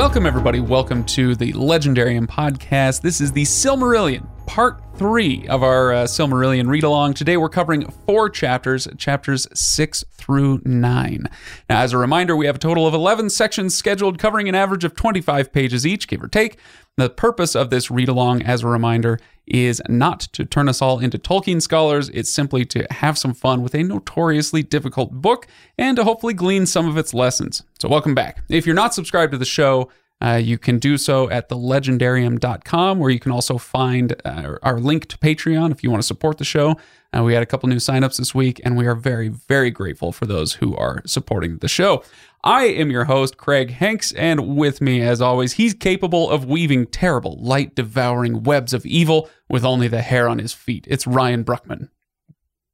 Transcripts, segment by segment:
Welcome, everybody. Welcome to the Legendarium podcast. This is the Silmarillion, part three of our uh, Silmarillion read along. Today we're covering four chapters, chapters six through nine. Now, as a reminder, we have a total of 11 sections scheduled, covering an average of 25 pages each, give or take. The purpose of this read along, as a reminder, is not to turn us all into Tolkien scholars. It's simply to have some fun with a notoriously difficult book and to hopefully glean some of its lessons. So, welcome back. If you're not subscribed to the show, uh, you can do so at thelegendarium.com, where you can also find uh, our link to Patreon if you want to support the show. Uh, we had a couple new signups this week, and we are very, very grateful for those who are supporting the show. I am your host, Craig Hanks, and with me, as always, he's capable of weaving terrible, light devouring webs of evil with only the hair on his feet. It's Ryan Bruckman.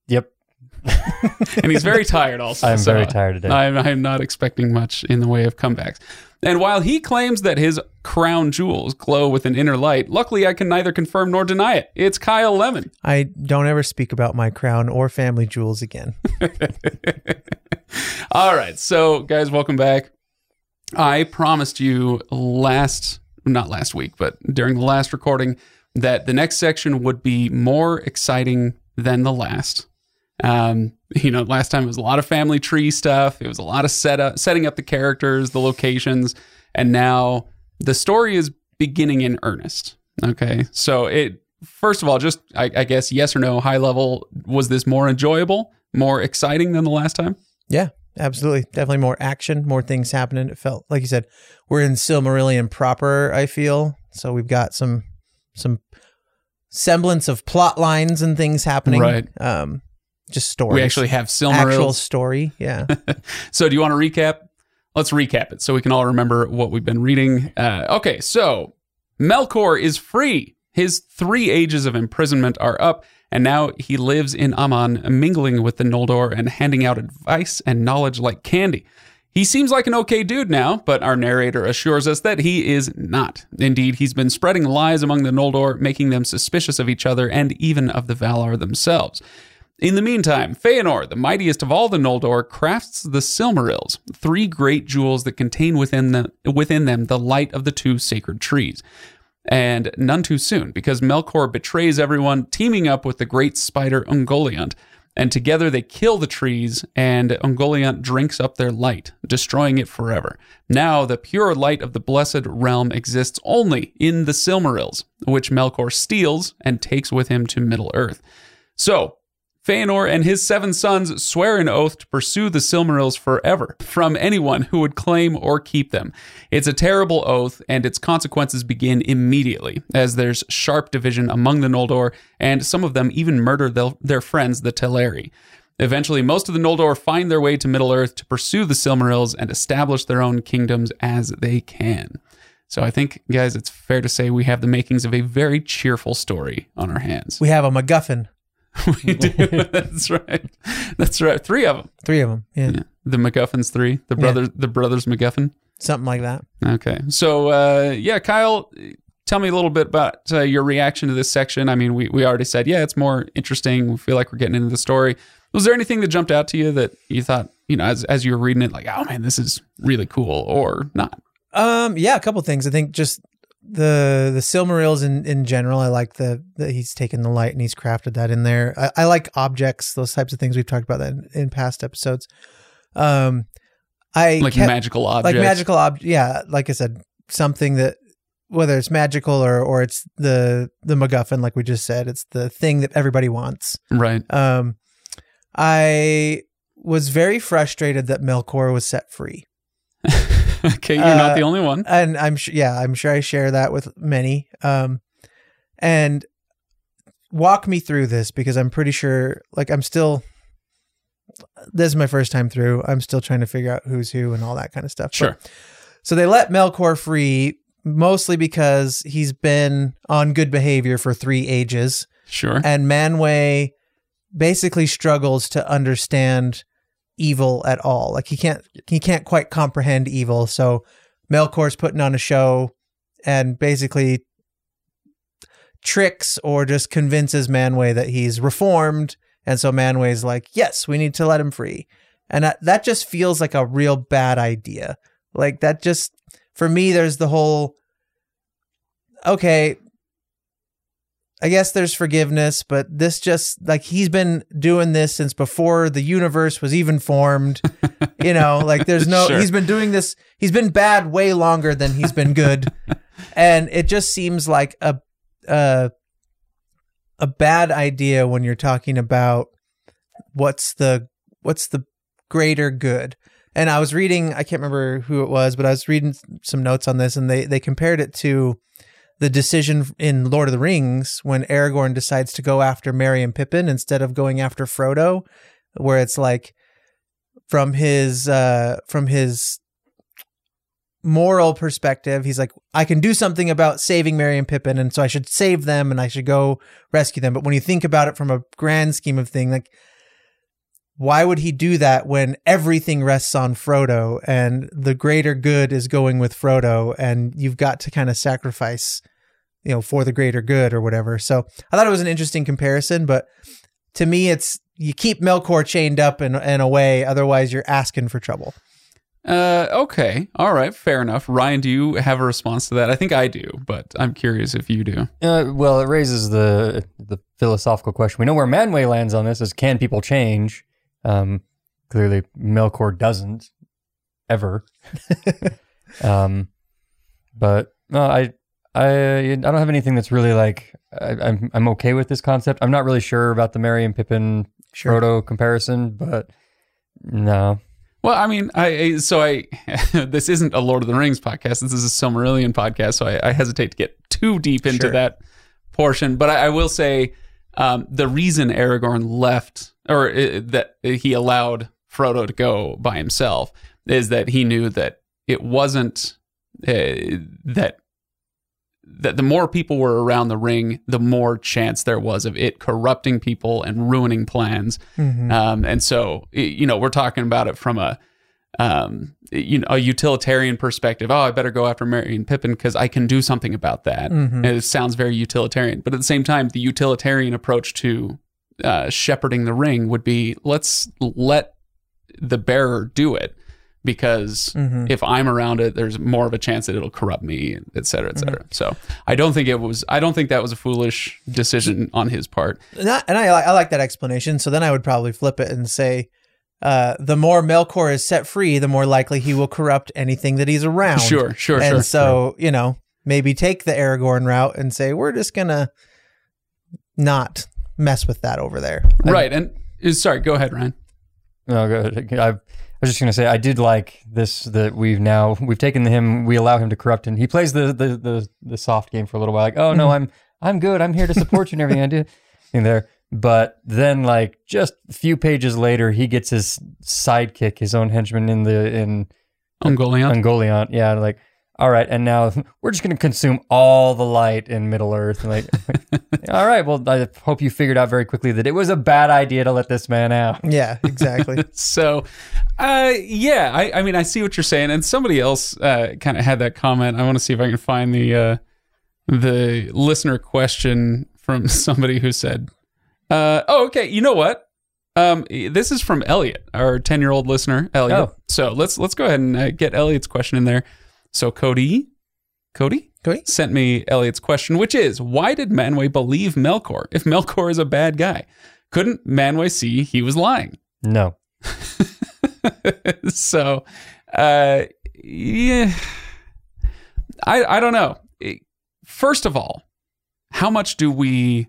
Yep. and he's very tired also. I'm so very tired today. I'm, I'm not expecting much in the way of comebacks. And while he claims that his crown jewels glow with an inner light, luckily I can neither confirm nor deny it. It's Kyle Lemon. I don't ever speak about my crown or family jewels again. All right. So, guys, welcome back. I promised you last, not last week, but during the last recording, that the next section would be more exciting than the last. Um, you know, last time it was a lot of family tree stuff. It was a lot of setup, setting up the characters, the locations, and now the story is beginning in earnest. Okay, so it first of all, just I, I guess yes or no, high level. Was this more enjoyable, more exciting than the last time? Yeah, absolutely. Definitely more action, more things happening. It felt like you said, we're in Silmarillion proper, I feel. So we've got some some semblance of plot lines and things happening. Right. Um just story. We actually have actual Silmarils. story. Yeah. so, do you want to recap? Let's recap it so we can all remember what we've been reading. Uh, okay, so Melkor is free. His three ages of imprisonment are up, and now he lives in Aman, mingling with the Noldor and handing out advice and knowledge like candy. He seems like an okay dude now, but our narrator assures us that he is not. Indeed, he's been spreading lies among the Noldor, making them suspicious of each other and even of the Valar themselves. In the meantime, Feanor, the mightiest of all the Noldor, crafts the Silmarils, three great jewels that contain within, the, within them the light of the two sacred trees. And none too soon, because Melkor betrays everyone, teaming up with the great spider Ungoliant. And together they kill the trees, and Ungoliant drinks up their light, destroying it forever. Now the pure light of the blessed realm exists only in the Silmarils, which Melkor steals and takes with him to Middle Earth. So, Feanor and his seven sons swear an oath to pursue the Silmarils forever from anyone who would claim or keep them. It's a terrible oath, and its consequences begin immediately, as there's sharp division among the Noldor, and some of them even murder their, friends, the Teleri. Eventually, most of the Noldor find their way to Middle Earth to pursue the Silmarils and establish their own kingdoms as they can. So I think, guys, it's fair to say we have the makings of a very cheerful story on our hands. we have a MacGuffin. we do. That's right. That's right. Three of them. Three of them. Yeah. Yeah. The MacGuffins three. The brothers. The brothers MacGuffin. Something like that. Okay. So uh, yeah, Kyle, tell me a little bit about uh, your reaction to this section. I mean, we we already said yeah, it's more interesting. We feel like we're getting into the story. Was there anything that jumped out to you that you thought you know as as you were reading it like oh man this is really cool or not? Um, yeah, a couple things. I think just the the Silmarils in in general. I like the that he's taken the light and he's crafted that in there. I, I like objects, those types of things. We've talked about that in, in past episodes. Um, I Like kept- magical objects. like magical ob. Yeah, like I said, something that whether it's magical or or it's the the MacGuffin, like we just said, it's the thing that everybody wants. Right. Um, I was very frustrated that Melkor was set free. okay, you're not Uh, the only one. and I'm sure, yeah, I'm sure I share that with many. Um, and walk me through this because I'm pretty sure, like, I'm still. This is my first time through. I'm still trying to figure out who's who and all that kind of stuff. But- Sure. so they let Melkor free mostly because he's been on good behavior for three ages, Sure. and Manwë basically struggles to understand evil at all. Like he can't he can't quite comprehend evil. So Melkor's putting on a show and basically tricks or just convinces Manwë that he's reformed. And so Manwë's like, yes, we need to let him free. And that, that just feels like a real bad idea. Like that just for me, there's the whole. Okay, I guess there's forgiveness, but this just like he's been doing this since before the universe was even formed. you know, like there's no Sure. he's been doing this he's been bad way longer than he's been good. and it just seems like a a a bad idea when you're talking about what's the what's the greater good. And I was reading I can't remember who it was, but I was reading some notes on this and they they compared it to the decision in Lord of the Rings when Aragorn decides to go after Merry and Pippin instead of going after Frodo, where it's like from his uh from his moral perspective, he's like, I can do something about saving Merry and Pippin, and so I should save them and I should go rescue them. But when you think about it from a grand scheme of thing, like why would he do that when everything rests on Frodo and the greater good is going with Frodo and you've got to kind of sacrifice, you know, for the greater good or whatever. So I thought it was an interesting comparison, but to me, it's you keep Melkor chained up and, and away, otherwise you're asking for trouble. Uh, okay. All right. Fair enough. Ryan, do you have a response to that? I think I do, but I'm curious if you do. Uh, well, it raises the the philosophical question. We know where Manwë lands on this: is can people change? Um, clearly, Melkor doesn't ever. um, but no, I I I don't have anything that's really like I, I'm I'm okay with this concept. I'm not really sure about the Merry and Pippin Sure. Frodo comparison, but no. Well, I mean, I I- so I this isn't a Lord of the Rings podcast. This is a Silmarillion podcast, so I, I hesitate to get too deep into Sure. that portion. But I, I will say um, the reason Aragorn left, or uh, that he allowed Frodo to go by himself, is that he knew that it wasn't uh, that that the more people were around the ring, the more chance there was of it corrupting people and ruining plans. Mhm. Um, and so, you know, we're talking about it from a, um, you know, a utilitarian perspective. Oh, I better go after Merry and Pippin because I can do something about that. Mhm. And it sounds very utilitarian, but at the same time, the utilitarian approach to uh, shepherding the ring would be let's let the bearer do it because Mhm. if I'm around it, there's more of a chance that it'll corrupt me, et cetera, et cetera. So I don't think it was. I don't think that was a foolish decision on his part. And, I, and I, I like that explanation. So then I would probably flip it and say, uh, the more Melkor is set free, the more likely he will corrupt anything that he's around. Sure, sure, and sure. so, you know, maybe take the Aragorn route and say, we're just going to not mess with that over there. right. And uh, sorry, go ahead, Ryan. No, go ahead. I, I was just gonna say I did like this that we've now we've taken him we allow him to corrupt and he plays the the the, the soft game for a little while like oh no I'm I'm good I'm here to support you and everything I do in there but then like just a few pages later he gets his sidekick his own henchman in the in Ungoliant. Ungoliant yeah like all right and now we're just gonna consume all the light in Middle Earth and like all right well I hope you figured out very quickly that it was a bad idea to let this man out Yeah, exactly. So, uh, yeah, I, I mean, I see what you're saying, and somebody else uh, kind of had that comment. I want to see if I can find the uh, the listener question from somebody who said, uh, "Oh, okay, you know what? Um, this is from Elliot, our ten year old listener, Elliot. Oh. So let's let's go ahead and uh, get Elliot's question in there. So Cody, Cody, Cody? sent me Elliot's question, which is, why did Manwë believe Melkor if Melkor is a bad guy? Couldn't Manwë see he was lying? no so uh yeah i i don't know first of all how much do we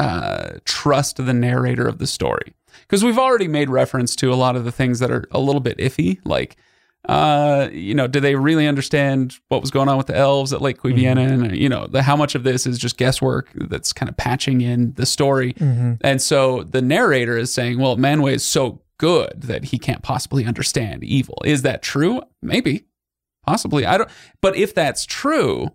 uh trust the narrator of the story because we've already made reference to a lot of the things that are a little bit iffy like uh you know do they really understand what was going on with the elves at lake Cuiviénen? and you know the, how much of this is just guesswork that's kind of patching in the story Mhm. and so the narrator is saying, well, Manwë is so good that he can't possibly understand evil. Is that true? Maybe. Possibly. I don't but if that's true,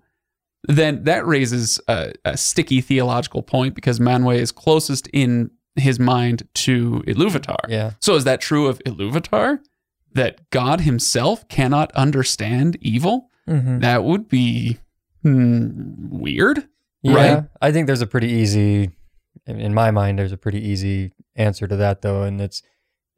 then that raises a, a sticky theological point because Manwë is closest in his mind to Iluvatar. yeah So is that true of Iluvatar? That God himself cannot understand evil? Mhm. That would be hmm, weird. Yeah, Right? I think there's a pretty easy, in my mind, there's a pretty easy answer to that though, and it's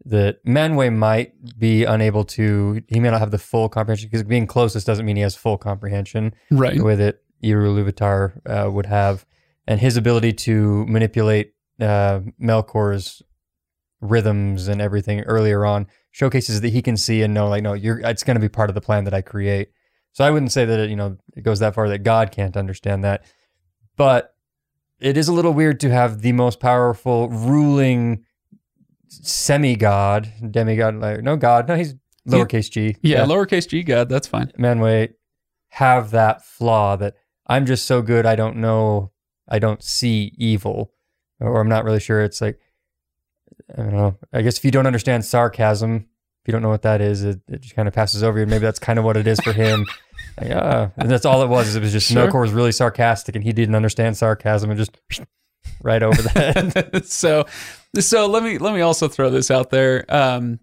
that Manwë might be unable to. He may not have the full comprehension because being closest doesn't mean he has full comprehension Right. the way that Eru Iluvatar uh, would have, and his ability to manipulate uh, Melkor's rhythms and everything earlier on showcases that he can see and know, like, no, you're it's going to be part of the plan that I create. So I wouldn't say that it, you know it goes that far that God can't understand that, but it is a little weird to have the most powerful ruling semi god, demigod, like no god, no, he's lowercase g, Yeah, lowercase g God, that's fine. Manwë have that flaw that I'm just so good I don't know I don't see evil or I'm not really sure. It's like I don't know. I guess if you don't understand sarcasm if you don't know what that is it, it just kind of passes over you. Maybe that's kind of what it is for him. Like, ah. and that's all it was is it was just Sure. Melkor was really sarcastic and he didn't understand sarcasm and just right over that so so let me let me also throw this out there. Um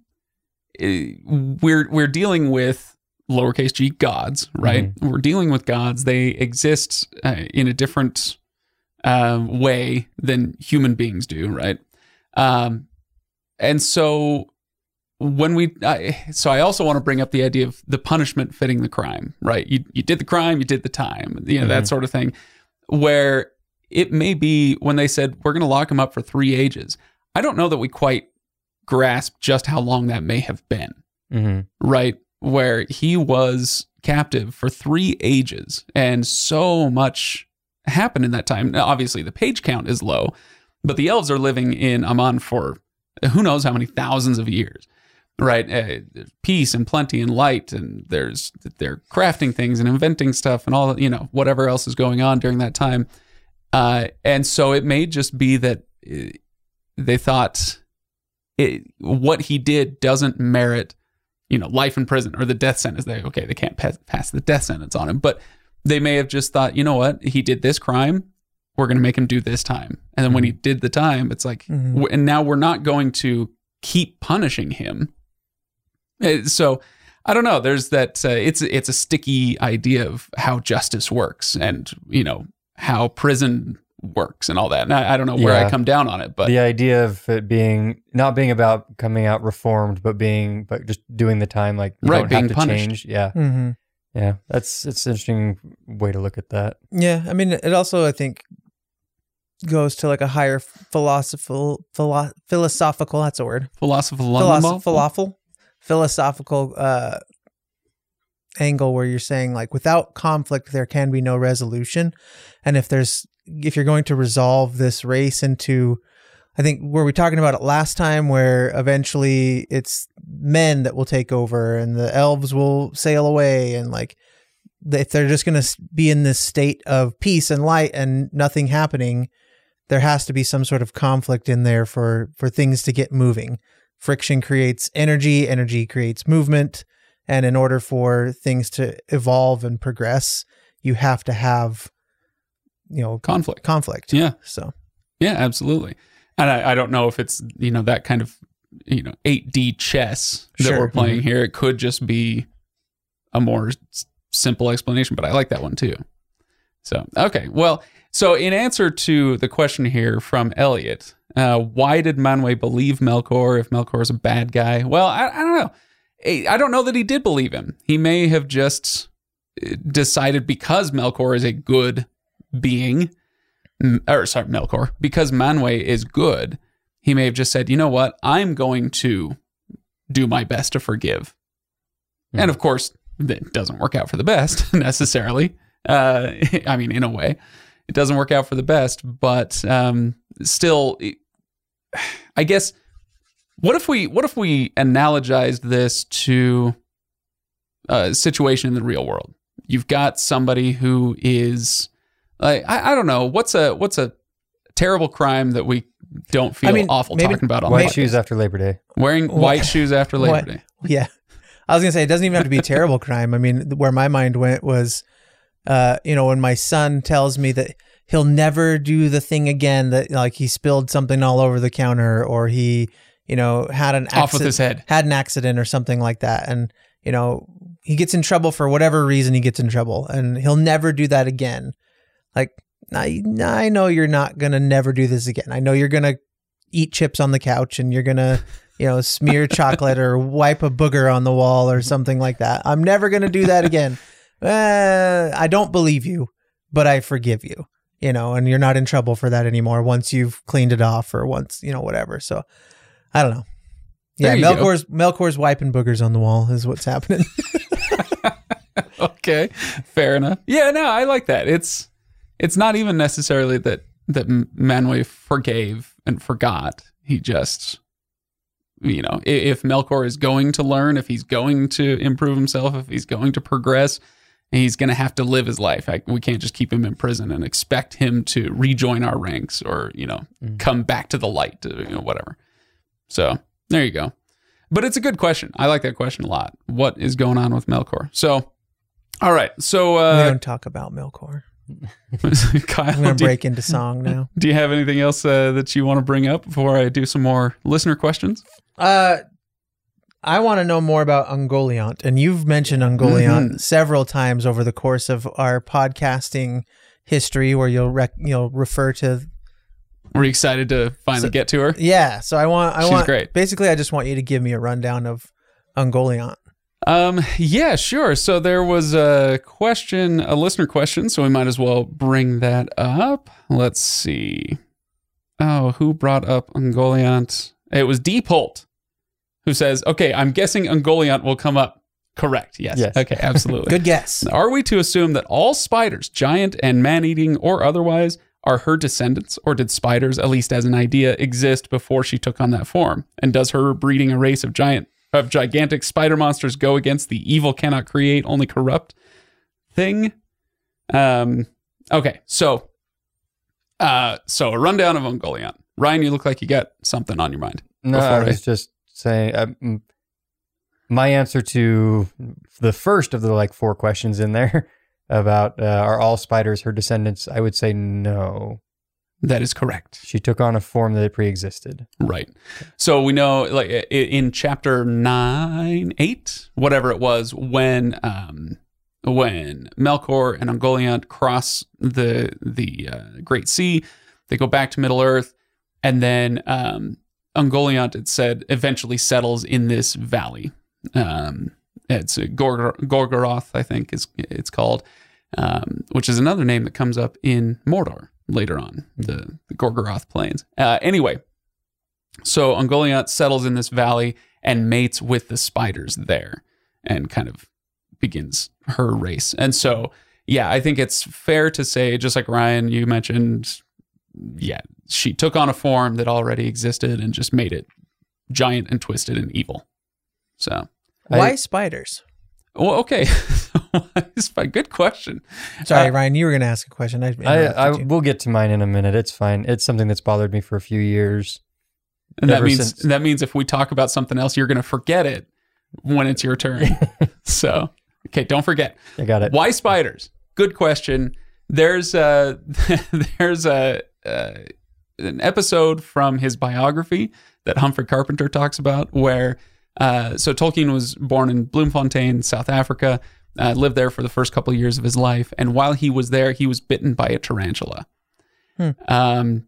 we're we're dealing with lowercase g gods right? We're dealing with gods. They exist uh, in a different um, way than human beings do right? Um and so when we I, so i also want to bring up the idea of the punishment fitting the crime right you you did the crime you did the time you know that Mhm. sort of thing where it may be when they said we're going to lock him up for three ages. I don't know that we quite grasp just how long that may have been, hmm right? Where he was captive for three ages and so much happened in that time. Now, obviously, the page count is low, but the elves are living in Aman for who knows how many thousands of years. Right, uh, peace and plenty and light, and there's they're crafting things and inventing stuff and all you know whatever else is going on during that time. Uh, and so it may just be that uh, they thought it, what he did doesn't merit, you know, life in prison or the death sentence. They okay, they can't pass, pass the death sentence on him, but they may have just thought, you know what, he did this crime, we're going to make him do this time. And then when he did the time, it's like, Mhm. w- and now we're not going to keep punishing him. Uh, So I don't know. There's that. Uh, it's it's a sticky idea of how justice works, and you know how prison works, and all that. And I, I don't know where I come down on it, but the idea of it being not being about coming out reformed, but being but just doing the time like you Right, don't being have to punished. change. Yeah, hmm yeah, that's it's an interesting way to look at that. Yeah, I mean, it also I think goes to like a higher philosophical, philo- philosophical. That's a word. philosophical Philosoph- falafel, philosophical uh, angle where you're saying like without conflict there can be no resolution, and if there's if you're going to resolve this race into I think were we talking about it last time where eventually it's men that will take over and the elves will sail away and like if they're just going to be in this state of peace and light and nothing happening there has to be some sort of conflict in there for for things to get moving friction creates energy energy creates movement and in order for things to evolve and progress you have to have you know conflict. conflict Yeah, so yeah, absolutely. And I, I don't know if it's you know that kind of you know 8D chess that Sure. we're playing mm-hmm. here. It could just be a more s- simple explanation, but I like that one too. So okay, well, so in answer to the question here from Elliot, uh, why did Manwë believe Melkor if Melkor is a bad guy? Well, I, I don't know. I don't know that he did believe him. He may have just uh, decided because Melkor is a good being, or sorry, Melkor, because Manwë is good, he may have just said, you know what, I'm going to do my best to forgive. Hmm. And of course, that doesn't work out for the best necessarily. Uh, I mean, in a way, it doesn't work out for the best, but um, still, I guess. What if we what if we analogized this to a situation in the real world? You've got somebody who is like I, I don't know what's a what's a terrible crime that we don't feel mean, awful maybe- talking about on White shoes after Labor Day. wearing white shoes after Labor Day. yeah i was gonna say it doesn't even have to be a terrible crime i mean where my mind went was uh you know when my son tells me that he'll never do the thing again that like he spilled something all over the counter or he you know had an Off with accident his head. had an accident or something like that and you know he gets in trouble for whatever reason he gets in trouble and he'll never do that again like I, I know you're not gonna never do this again i know you're gonna eat chips on the couch and you're gonna you know, smear chocolate or wipe a booger on the wall or something like that. I'm never going to do that again. Uh, I don't believe you, but I forgive you, you know, and you're not in trouble for that anymore once you've cleaned it off or once, you know, whatever. So I don't know. Yeah, you go. Melkor's Melkor's wiping boogers on the wall is what's happening. okay, fair enough. Yeah, no, I like that. It's it's not even necessarily that that Manwë forgave and forgot. He just, you know, if Melkor is going to learn, if he's going to improve himself, if he's going to progress, he's going to have to live his life. Like, we can't just keep him in prison and expect him to rejoin our ranks or you know come back to the light, to, you know, whatever. So there you go. But it's a good question. I like that question a lot. What is going on with Melkor? So, all right. So, uh, we uh, don't talk about Melkor. Kyle, I'm going to break into song now. do you have anything else uh, that you want to bring up before I do some more listener questions? Uh, I want to know more about Ungoliant, and you've mentioned Ungoliant Mhm. several times over the course of our podcasting history, where you'll rec- you'll refer to Were you excited to finally So- get to her? yeah. So I want I She's want great. basically I just want you to give me a rundown of Ungoliant. Um, yeah, sure. So there was a question, a listener question, so we might as well bring that up. Let's see. Oh, who brought up Ungoliant? It was Deepolt who says, okay, I'm guessing Ungoliant will come up. Correct. Yes. Yes. Okay, absolutely. Good guess. Are we to assume that all spiders, giant and man eating or otherwise, are her descendants, or did spiders, at least as an idea, exist before she took on that form? And does her breeding a race of giant of gigantic spider monsters go against the evil cannot create, only corrupt thing? Um okay, so uh so a rundown of Ungoliant. Ryan, you look like you got something on your mind. No, before I I- just saying. Uh, my answer to the first of the like four questions in there about uh, are all spiders her descendants? I would say no. That is correct. She took on a form that pre-existed. Right. So we know, like in chapter nine, eight, whatever it was, when um, when Melkor and Ungoliant cross the the uh, Great Sea, they go back to Middle Earth, and then um, Ungoliant, it said, eventually settles in this valley. Um, it's Gorgor- Gorgoroth, I think, is it's called, um, which is another name that comes up in Mordor later on, the, the Gorgoroth Plains. Uh, anyway, so Ungoliant settles in this valley and mates with the spiders there and kind of begins her race. And so, yeah, I think it's fair to say, just like Ryan, you mentioned, yeah, she took on a form that already existed and just made it giant and twisted and evil. So, Why I- spiders? well, okay. It's a Good question. Sorry, Uh, Ryan, you were going to ask a question. I, I, I we'll get to mine in a minute. It's fine. It's something that's bothered me for a few years. And that means since- that means if we talk about something else, you're going to forget it when it's your turn. so, okay, don't forget. I got it. Why spiders? Good question. There's a there's a uh, an episode from his biography that Humphrey Carpenter talks about where uh, so Tolkien was born in Bloemfontein, South Africa, uh, lived there for the first couple of years of his life, and while he was there, he was bitten by a tarantula. Hmm. Um,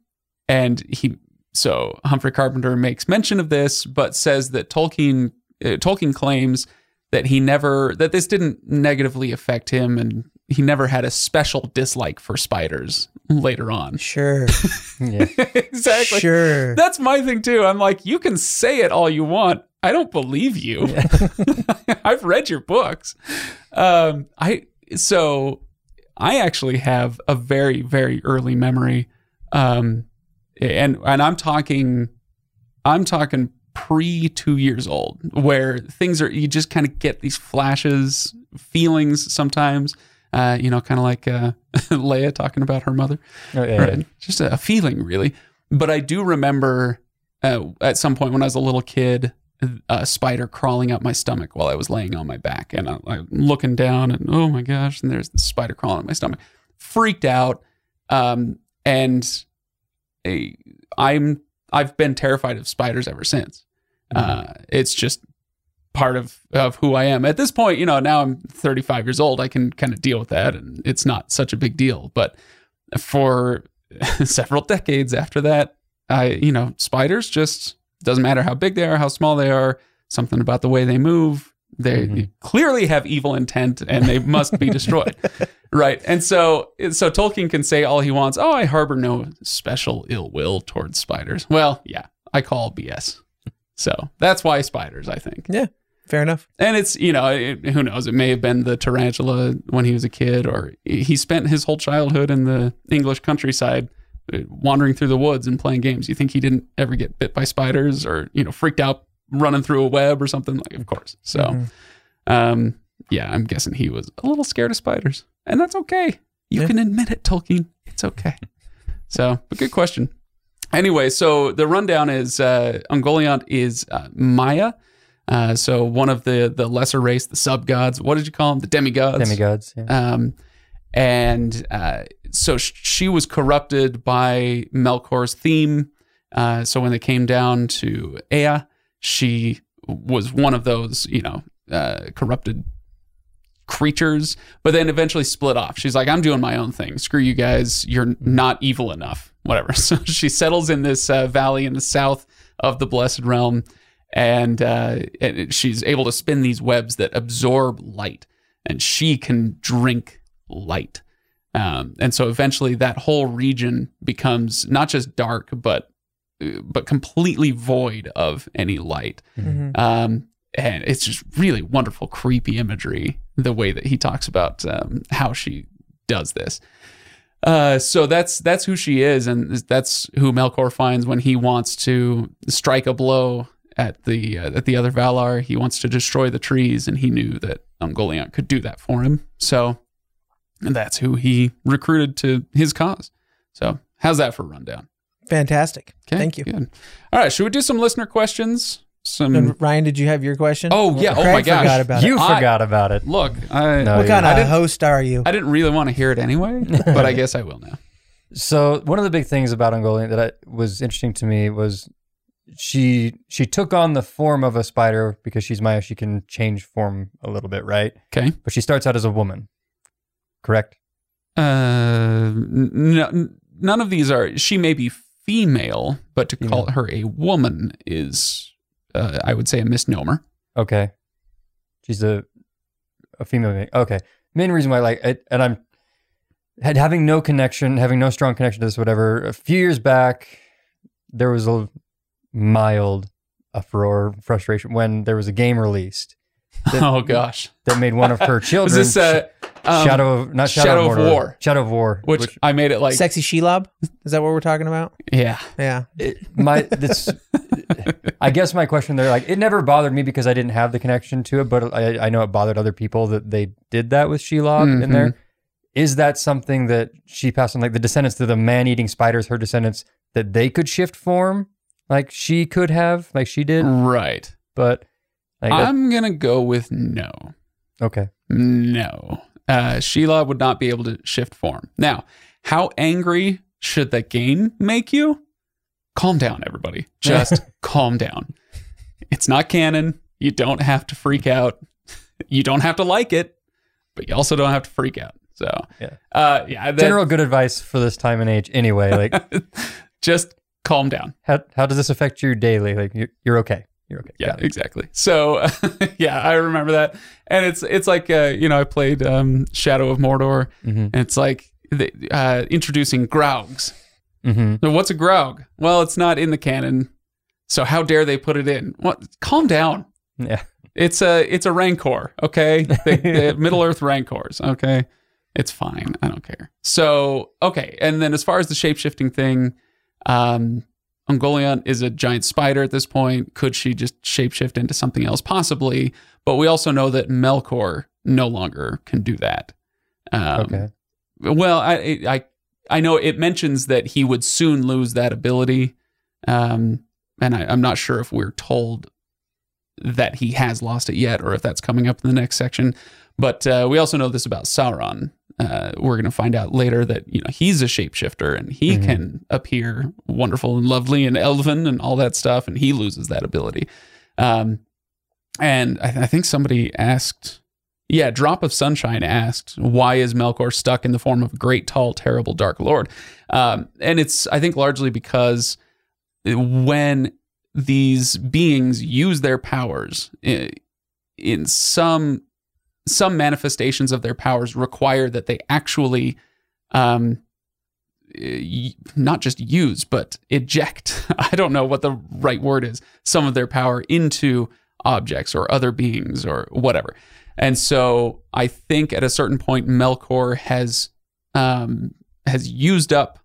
and he so Humphrey Carpenter makes mention of this, but says that Tolkien uh, Tolkien claims that he never that this didn't negatively affect him and he never had a special dislike for spiders later on. Sure. Yeah. exactly. Sure. That's my thing too. I'm like, you can say it all you want. I don't believe you. I've read your books. Um, I so I actually have a very very early memory, um, and and I'm talking, I'm talking pre two years old, where things are you just kind of get these flashes, feelings sometimes. Uh, you know, kind of like uh, Leia talking about her mother Oh, yeah, yeah. Just a feeling, really. But I do remember uh, at some point when I was a little kid, a spider crawling up my stomach while I was laying on my back, and I'm looking down, and oh my gosh, and there's the spider crawling up my stomach. Freaked out, um, and a, I'm I've been terrified of spiders ever since. Uh, it's just part of of who I am. At this point, you know, now I'm 35 years old. I can kind of deal with that, and it's not such a big deal. But for several decades after that, I, you know, spiders just Doesn't matter how big they are, how small they are, something about the way they move. They Mhm. clearly have evil intent and they must be destroyed. right. And so so Tolkien can say all he wants. Oh, I harbor no special ill will towards spiders. Well, yeah, I call BS. So that's why spiders, I think. Fair enough. And it's, you know, it, who knows? It may have been the tarantula when he was a kid, or he spent his whole childhood in the English countryside uh, wandering through the woods and playing games. You think he didn't ever get bit by spiders or, you know, freaked out running through a web or something? Like, of course. So, Mhm. um, yeah, I'm guessing he was a little scared of spiders. And that's okay. You Yeah. can admit it, Tolkien. It's okay. so, but good question. Anyway, so the rundown is uh, Ungoliant is uh, Maia. Uh, so one of the the lesser race, the sub gods. What did you call them? The demigods. Demigods. Yeah. Um, and uh, so sh- she was corrupted by Melkor's theme. Uh, so when they came down to Ea, she was one of those, you know, uh, corrupted creatures, but then eventually split off. She's like, I'm doing my own thing. Screw you guys. You're not evil enough. Whatever. So she settles in this uh, valley in the south of the Blessed Realm, and, uh, and she's able to spin these webs that absorb light, and she can drink light. Um, and so eventually that whole region becomes not just dark, but but completely void of any light. Mhm. Um, and it's just really wonderful, creepy imagery. The way that he talks about um, how she does this. Uh, so that's that's who she is, and that's who Melkor finds when he wants to strike a blow at the uh, at the other Valar. He wants to destroy the trees, and he knew that Ungoliant could do that for him. So and that's who he recruited to his cause. So how's that for a rundown? Fantastic. Okay, Thank you. Good. All right, should we do some listener questions? Some. And Ryan, did you have your question? Oh, yeah. Oh, Craig my gosh. Forgot about you it. I- forgot about it. Look, I, No, What kind I of didn't- host are you? I didn't really want to hear it anyway, but I guess I will now. So one of the big things about Ungoliant that I, was interesting to me was she she took on the form of a spider because she's Maia. She can change form a little bit, right? Okay. But she starts out as a woman, correct? Uh, none of these are. She may be female, but to call her a woman is, uh, I would say, a misnomer. Okay, she's a a female. Okay, main reason why like it, and I'm had having no connection, having no strong connection to this, whatever. A few years back, there was a mild uproar, frustration when there was a game released That- oh gosh, that made one of her is children. this uh, um, Shadow of not Shadow, Shadow of, of War. Shadow of War, which, I made it like Sexy Shelob? Is that what we're talking about? yeah. Yeah. it, my this. I guess my question there, like, it never bothered me because I didn't have the connection to it, but I, I know it bothered other people that they did that with Shelob in there. Is that something that she passed on, like the descendants to the man-eating spiders, her descendants, that they could shift form, like she could have, like she did, Right. but like, I'm gonna go with no. okay, No. Uh, Shelob would not be able to shift form. Now, how angry should the game make you? Calm down, everybody. Just calm down. It's not canon. You don't have to freak out. You don't have to like it, but you also don't have to freak out. So, Yeah. uh, yeah, that, general good advice for this time and age. Anyway, like, just calm down. how how does this affect you daily? Like, you're, you're okay, you're okay. Yeah, exactly. So, yeah, I remember that, and it's it's like uh, you know I played um, Shadow of Mordor, Mhm. and it's like the, uh, introducing Graugs. Mm-hmm. So what's a Graug? Well, it's not in the canon, so how dare they put it in? What? Calm down. Yeah. It's a it's a Rancor, okay? The, the Middle Earth Rancors, okay? It's fine. I don't care. So okay, and then as far as the shape shifting thing, um, Ungoliant is a giant spider at this point. Could she just shapeshift into something else? Possibly, but we also know that Melkor no longer can do that. Um, Okay. well, I, I I know it mentions that he would soon lose that ability, um, and I, I'm not sure if we're told that he has lost it yet, or if that's coming up in the next section. But uh, we also know this about Sauron. Uh, we're going to find out later that you know he's a shapeshifter and he Mhm. can appear wonderful and lovely and elven and all that stuff, and he loses that ability. Um, and I, I think somebody asked yeah, Drop of Sunshine asked, why is Melkor stuck in the form of a great, tall, terrible, dark lord? Um, and it's, I think, largely because when these beings use their powers in, in some some manifestations of their powers require that they actually um not just use but eject i don't know what the right word is some of their power into objects or other beings or whatever and so i think at a certain point melkor has um has used up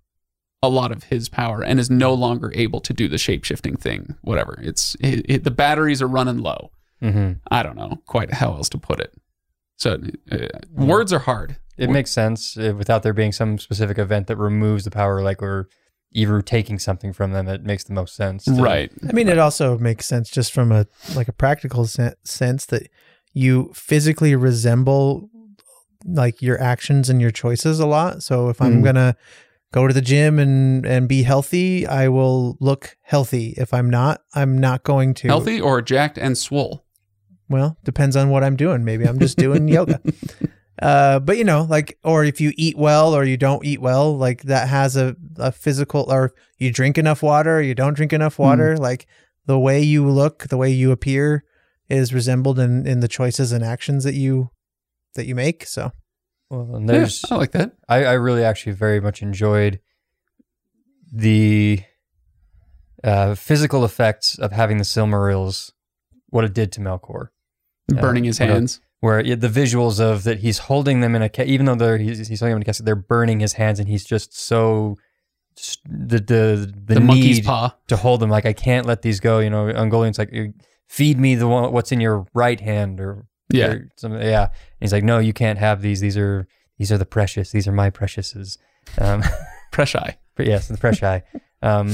a lot of his power and is no longer able to do the shape shifting thing. Whatever. It's it, it, the batteries are running low. hmm I don't know quite how else to put it. So uh, words are hard. It makes sense uh, without there being some specific event that removes the power, like or either taking something from them. It makes the most sense. to- Right. I mean, it also makes sense just from a like a practical sen- sense that you physically resemble like your actions and your choices a lot. So if I'm Mhm. gonna go to the gym and and be healthy, I will look healthy. If I'm not, I'm not going to. Healthy or jacked and swole. Well, depends on what I'm doing. Maybe I'm just doing yoga. Uh, but you know, like, or if you eat well or you don't eat well, like that has a, a physical, or you drink enough water, or you don't drink enough water, like the way you look, the way you appear is resembled in, in the choices and actions that you, that you make. So Well, and Yeah, I like that. I, I really actually very much enjoyed the uh, physical effects of having the Silmarils, what it did to Melkor. Burning his hands. Where yeah, the visuals of that he's holding them in a even though they're he's, he's holding them in a casket, they're burning his hands, and he's just so the the the, The, monkey's need paw. to hold them. Like I can't let these go. You know, Ungoliant's like feed me the one what's in your right hand or Yeah. or something. Yeah. And he's like, no, you can't have these. These are these are the precious. These are my preciouses. Um, but yes, the precious. Eye um,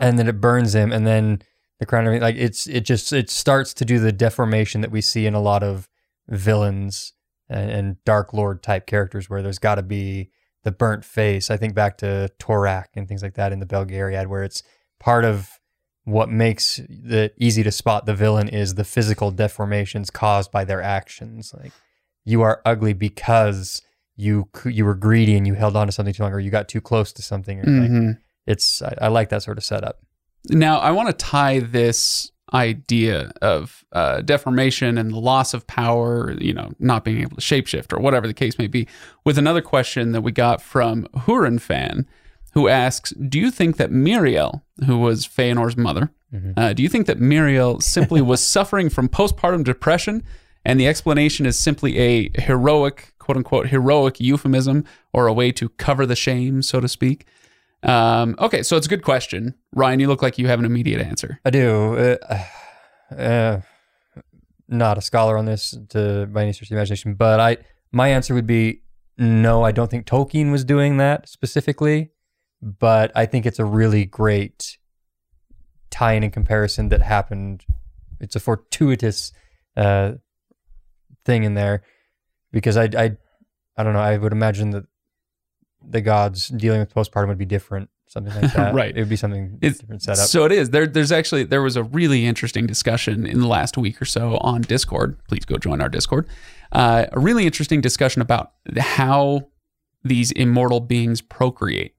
and then it burns him, and then the crown of like it's it just it starts to do the deformation that we see in a lot of villains and, and Dark Lord type characters, where there's got to be the burnt face. I think back to Torak and things like that in the Belgariad, where it's part of what makes it easy to spot the villain is the physical deformations caused by their actions. Like you are ugly because you you were greedy and you held on to something too long, or you got too close to something. Or like, mm-hmm. it's I, I like that sort of setup. Now, I want to tie this idea of uh, deformation and the loss of power, you know, not being able to shapeshift or whatever the case may be, with another question that we got from Huron fan, who asks, "Do you think that Miriel, who was Feanor's mother, Mhm. uh, do you think that Miriel simply was suffering from postpartum depression?" And the explanation is simply a heroic, quote unquote, heroic euphemism or a way to cover the shame, so to speak. Um, okay, so it's a good question. Ryan, you look like you have an immediate answer. I do. Uh, uh, not a scholar on this to by any stretch of the imagination, but I my answer would be no. I don't think Tolkien was doing that specifically, but I think it's a really great tie-in and comparison that happened. It's a fortuitous uh, thing in there because I I I don't know. I would imagine that the gods dealing with postpartum would be different, something like that. Right. It would be something It's- different setup. So it is. There, there's actually there was a really interesting discussion in the last week or so on Discord. Please go join our Discord. Uh, a really interesting discussion about how these immortal beings procreate.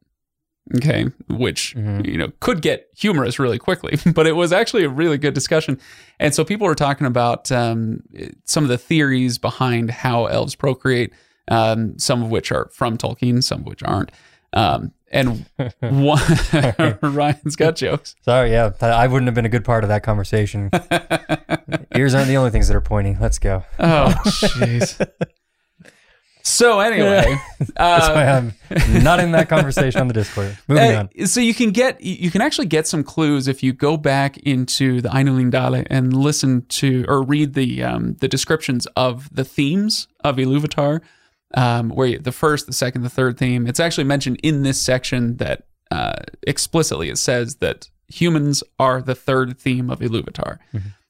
Okay, which Mhm. you know could get humorous really quickly, but it was actually a really good discussion. And so people were talking about um, some of the theories behind how elves procreate. Um, some of which are from Tolkien, some of which aren't. Um, and one, Ryan's got jokes. Sorry, yeah, I wouldn't have been a good part of that conversation. Ears aren't the only things that are pointing. Let's go. Oh, jeez. so anyway, That's why uh, I'm not in that conversation on the Discord. Moving uh, on. so you can get you can actually get some clues if you go back into the Ainulindalë and listen to or read the um, the descriptions of the themes of Iluvatar, um, where the first, the second, the third theme. It's actually mentioned in this section that uh, explicitly it says that humans are the third theme of Iluvatar.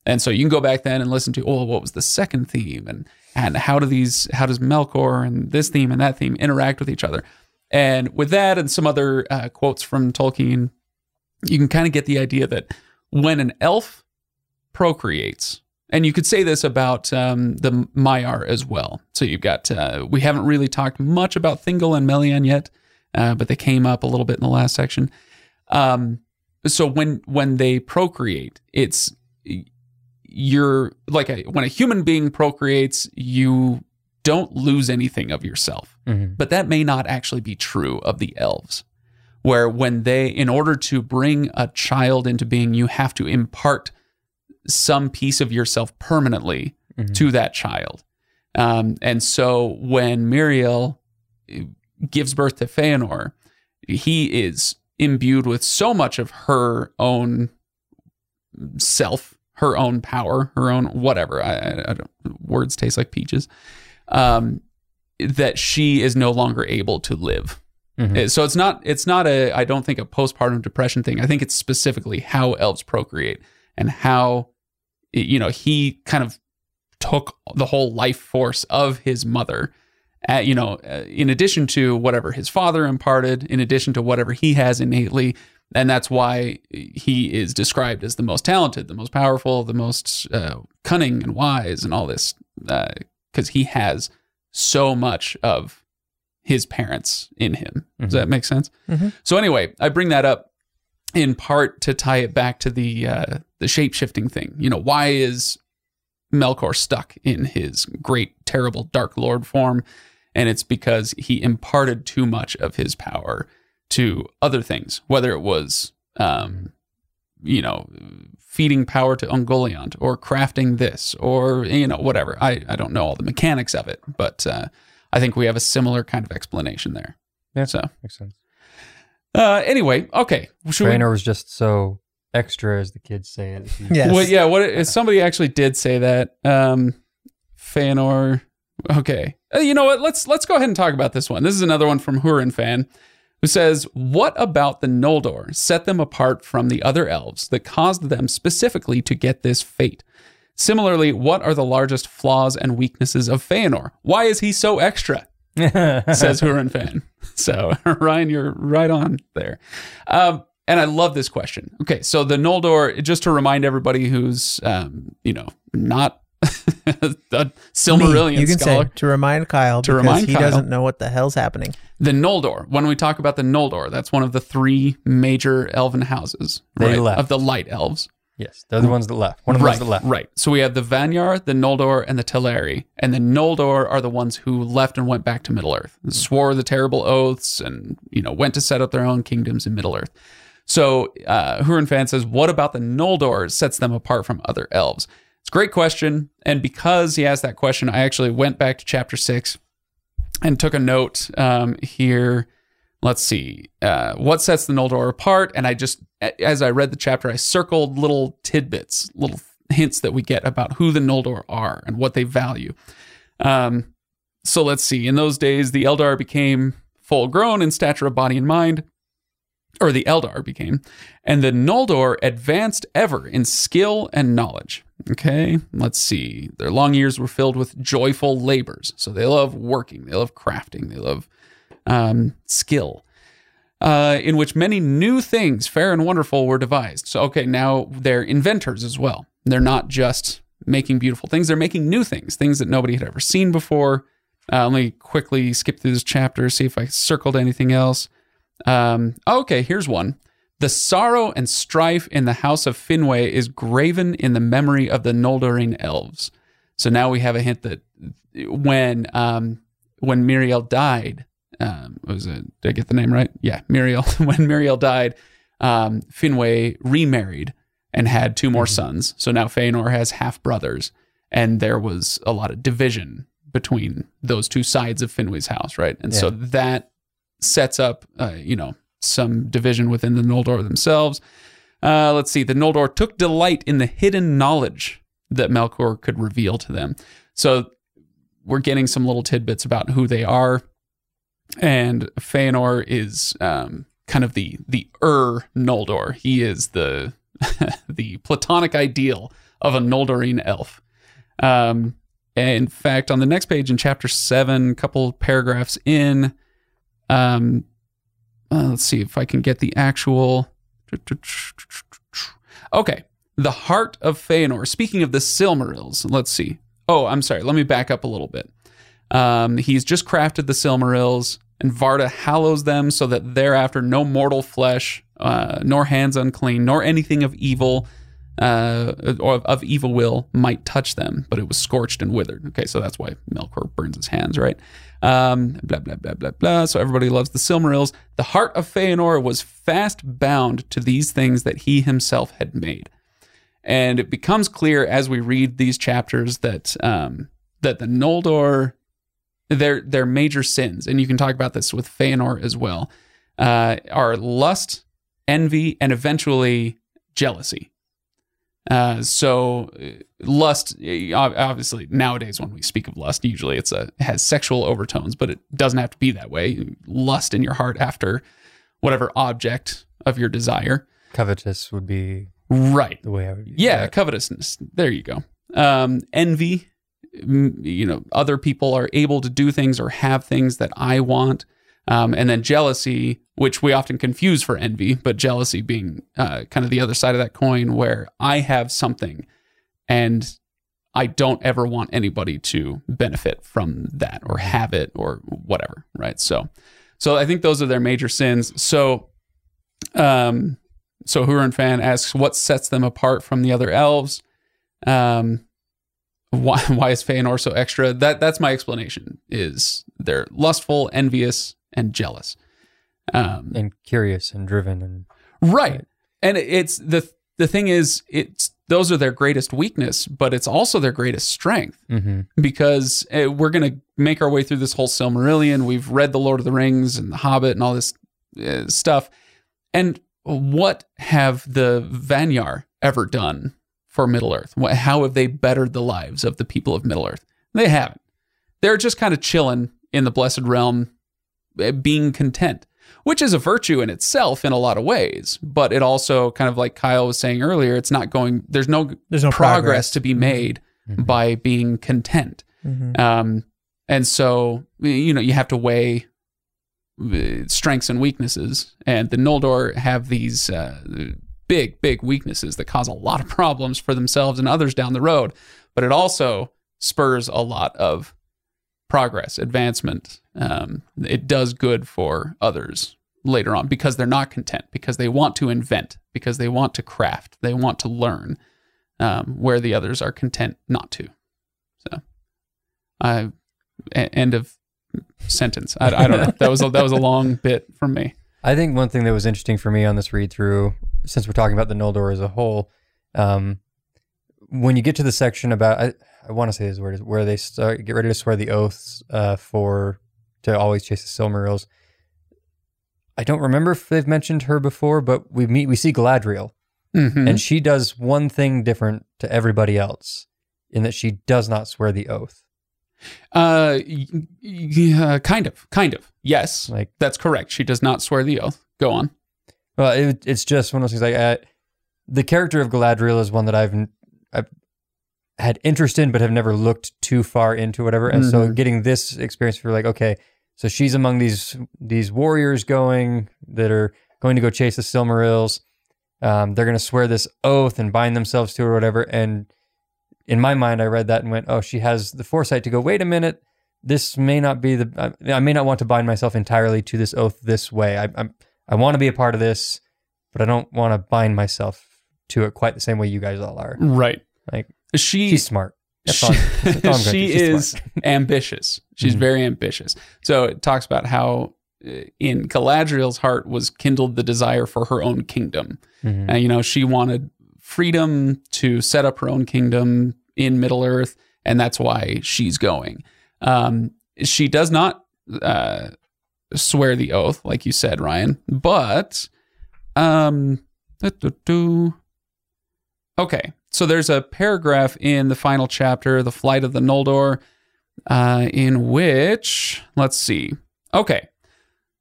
And so you can go back then and listen to, oh, what was the second theme, and and how do these, how does Melkor and this theme and that theme interact with each other? And with that and some other uh, quotes from Tolkien, you can kind of get the idea that when an elf procreates, and you could say this about um, the Maiar as well. So you've got, uh, we haven't really talked much about Thingol and Melian yet, uh, but they came up a little bit in the last section. Um, so when when they procreate, it's you're like a, when a human being procreates, you don't lose anything of yourself. Mhm. But that may not actually be true of the elves, where when they, in order to bring a child into being, you have to impart some piece of yourself permanently Mhm. to that child. Um, and so when Miriel gives birth to Feanor, he is imbued with so much of her own self, her own power, her own whatever. I, I, words taste like peaches. Um, that she is no longer able to live. Mhm. Uh, So it's not it's not a I don't think a postpartum depression thing. I think it's specifically how elves procreate and how you know he kind of took the whole life force of his mother. Uh, you know, uh, in addition to whatever his father imparted, in addition to whatever he has innately, and that's why he is described as the most talented, the most powerful, the most uh, cunning and wise, and all this, because he has so much of his parents in him. Does that make sense? Mhm. So anyway, I bring that up in part to tie it back to the uh, the shape shifting thing. You know, why is Melkor stuck in his great, terrible Dark Lord form? And it's because he imparted too much of his power to other things, whether it was, um, you know, feeding power to Ungoliant or crafting this or, you know, whatever. I, I don't know all the mechanics of it, but uh, I think we have a similar kind of explanation there. Yeah. So, Makes sense. uh, anyway, okay. Should we- was just so extra, as the kids say. It. He- Yes. Well, yeah. What somebody actually did say that. Um, Feanor. Okay. Uh, you know what? Let's let's go ahead and talk about this one. This is another one from Hurin fan, who says, "What about the Noldor set them apart from the other elves that caused them specifically to get this fate? Similarly, what are the largest flaws and weaknesses of Feanor? Why is he so extra?" says Hurin fan. So Ryan, you're right on there. Um, and I love this question. Okay, so the Noldor, just to remind everybody who's um, you know not a Silmarillion Me, you can scholar, say to remind Kyle To because remind he Kyle. doesn't know what the hell's happening. the Noldor. When we talk about the Noldor, that's one of the three major elven houses, They right? left. Of the light elves. yes, they're the ones that left. One of the right, ones that left. Right. So we have the Vanyar, the Noldor, and the Teleri. And the Noldor are the ones who left and went back to Middle Earth, and swore the terrible oaths, and you know went to set up their own kingdoms in Middle Earth. So uh, Hurin fan says, "What about the Noldor sets them apart from other elves?" It's a great question, and because he asked that question, I actually went back to chapter six and took a note um, here. Let's see. Uh, what sets the Noldor apart? And I just, as I read the chapter, I circled little tidbits, little hints that we get about who the Noldor are and what they value. Um, so let's see. In those days, the Eldar became full grown in stature of body and mind, or the Eldar became, and the Noldor advanced ever in skill and knowledge. Okay, let's see. Their long years were filled with joyful labors. So they love working, they love crafting, they love um, skill, uh, in which many new things, fair and wonderful, were devised. So, okay, now they're inventors as well. They're not just making beautiful things, they're making new things, things that nobody had ever seen before. Uh, let me quickly skip through this chapter, see if I circled anything else. Um, okay, here's one. The sorrow and strife in the house of Finwë is graven in the memory of the Noldorin elves. So now we have a hint that when um, when Miriel died, um, was it? Did I get the name right? Yeah, Miriel. when Miriel died, um, Finwë remarried and had two more sons. So now Feanor has half brothers, and there was a lot of division between those two sides of Finwë's house, right? And so that sets up, uh, you know, some division within the Noldor themselves. Uh, let's see. The Noldor took delight in the hidden knowledge that Melkor could reveal to them. So we're getting some little tidbits about who they are, and Feanor is um, kind of the the Ur Noldor. He is the the platonic ideal of a Noldorine elf. Um, in fact, on the next page in chapter seven, a couple paragraphs in, um, uh, let's see if I can get the actual. Okay, the heart of Feanor. Speaking of the Silmarils, let's see. Oh, I'm sorry. Let me back up a little bit. Um, he's just crafted the Silmarils, and Varda hallows them so that thereafter no mortal flesh uh, nor hands unclean, nor anything of evil uh, or of evil will might touch them, but it was scorched and withered. Okay, so that's why Melkor burns his hands, right? Um, blah blah blah blah blah. So everybody loves the Silmarils. The heart of Feanor was fast bound to these things that he himself had made, and it becomes clear as we read these chapters that um, that the Noldor, their their major sins, and you can talk about this with Feanor as well, uh, are lust, envy, and eventually jealousy. Uh, so uh, lust, obviously, nowadays when we speak of lust, usually it's a it has sexual overtones, but it doesn't have to be that way. Lust in your heart after whatever object of your desire. Covetous would be Right. the way I would use Yeah, that. covetousness. There you go. Um, envy. You know, other people are able to do things or have things that I want. Um, and then jealousy, which we often confuse for envy, but jealousy being uh, kind of the other side of that coin, where I have something and I don't ever want anybody to benefit from that or have it or whatever, right? So, so I think those are their major sins. So, um, so Hurin fan asks, what sets them apart from the other elves? Um, why, why is Feanor so extra? That that's my explanation. Is they're lustful, envious, and jealous. Um, and curious and driven and right. Right. And it's the the thing is, it's those are their greatest weakness, but it's also their greatest strength hmm because uh, we're going to make our way through this whole Silmarillion. We've read The Lord of the Rings and The Hobbit and all this uh, stuff. And what have the Vanyar ever done for Middle Earth? How have they bettered the lives of the people of Middle Earth? They haven't. They're just kind of chilling in the Blessed Realm, being content, which is a virtue in itself in a lot of ways. But it also, kind of like Kyle was saying earlier, it's not going, there's no There's no progress, progress. to be made Mhm. by being content. Mhm. Um, and so, you know, you have to weigh uh, strengths and weaknesses. And the Noldor have these uh, big, big weaknesses that cause a lot of problems for themselves and others down the road. But it also spurs a lot of progress, advancement. Um, it does good for others later on because they're not content, because they want to invent, because they want to craft, they want to learn, um, where the others are content not to. So, I e- end of sentence. I, I don't know. That was a, that was a long bit from me. I think one thing that was interesting for me on this read through, since we're talking about the Noldor as a whole, um, when you get to the section about, I, I want to say this word, is where they start get ready to swear the oaths uh, for to always chase the Silmarils. I don't remember if they've mentioned her before, but we meet, we see Galadriel, Mhm. and she does one thing different to everybody else, in that she does not swear the oath. uh, yeah, kind of, kind of. Yes, Like, that's correct. She does not swear the oath. Go on. Well, it, it's just one of those things. Like uh, the character of Galadriel is one that I've I've had interest in, but have never looked too far into whatever. And so, Mhm. getting this experience for like, okay, so she's among these these warriors going that are going to go chase the Silmarils. Um, they're going to swear this oath and bind themselves to it or whatever. And in my mind, I read that and went, oh, she has the foresight to go. Wait a minute. This may not be the. I, I may not want to bind myself entirely to this oath this way. I, I'm I want to be a part of this, but I don't want to bind myself to it quite the same way you guys all are. Right. Like She she's smart. That's all, that's all she is smart. ambitious. She's Mhm. very ambitious. So it talks about how uh, in Galadriel's heart was kindled the desire for her own kingdom. Mhm. Uh, you know, she wanted freedom to set up her own kingdom in Middle Earth, and that's why she's going. Um, she does not uh, swear the oath, like you said, Ryan, but um, okay. So there's a paragraph in the final chapter, "The Flight of the Noldor," uh, in which let's see. Okay,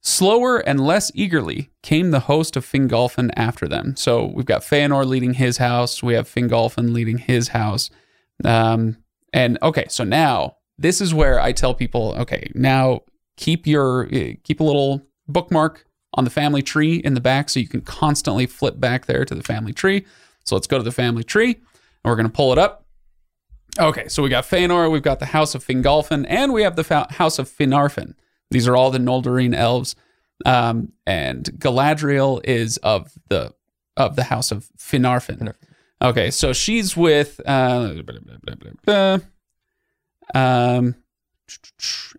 Slower and less eagerly came the host of Fingolfin after them. So we've got Feanor leading his house. We have Fingolfin leading his house. Um, and okay, so now this is where I tell people, okay, now keep your eh, keep a little bookmark on the family tree in the back so you can constantly flip back there to the family tree. So let's go to the family tree and we're going to pull it up. Okay, so we got Feanor, we've got the house of Fingolfin, and we have the fa- house of Finarfin. These are all the Noldorine elves. Um, and Galadriel is of the of the house of Finarfin. Finarfin. Okay, so she's with uh, blah, blah, blah. um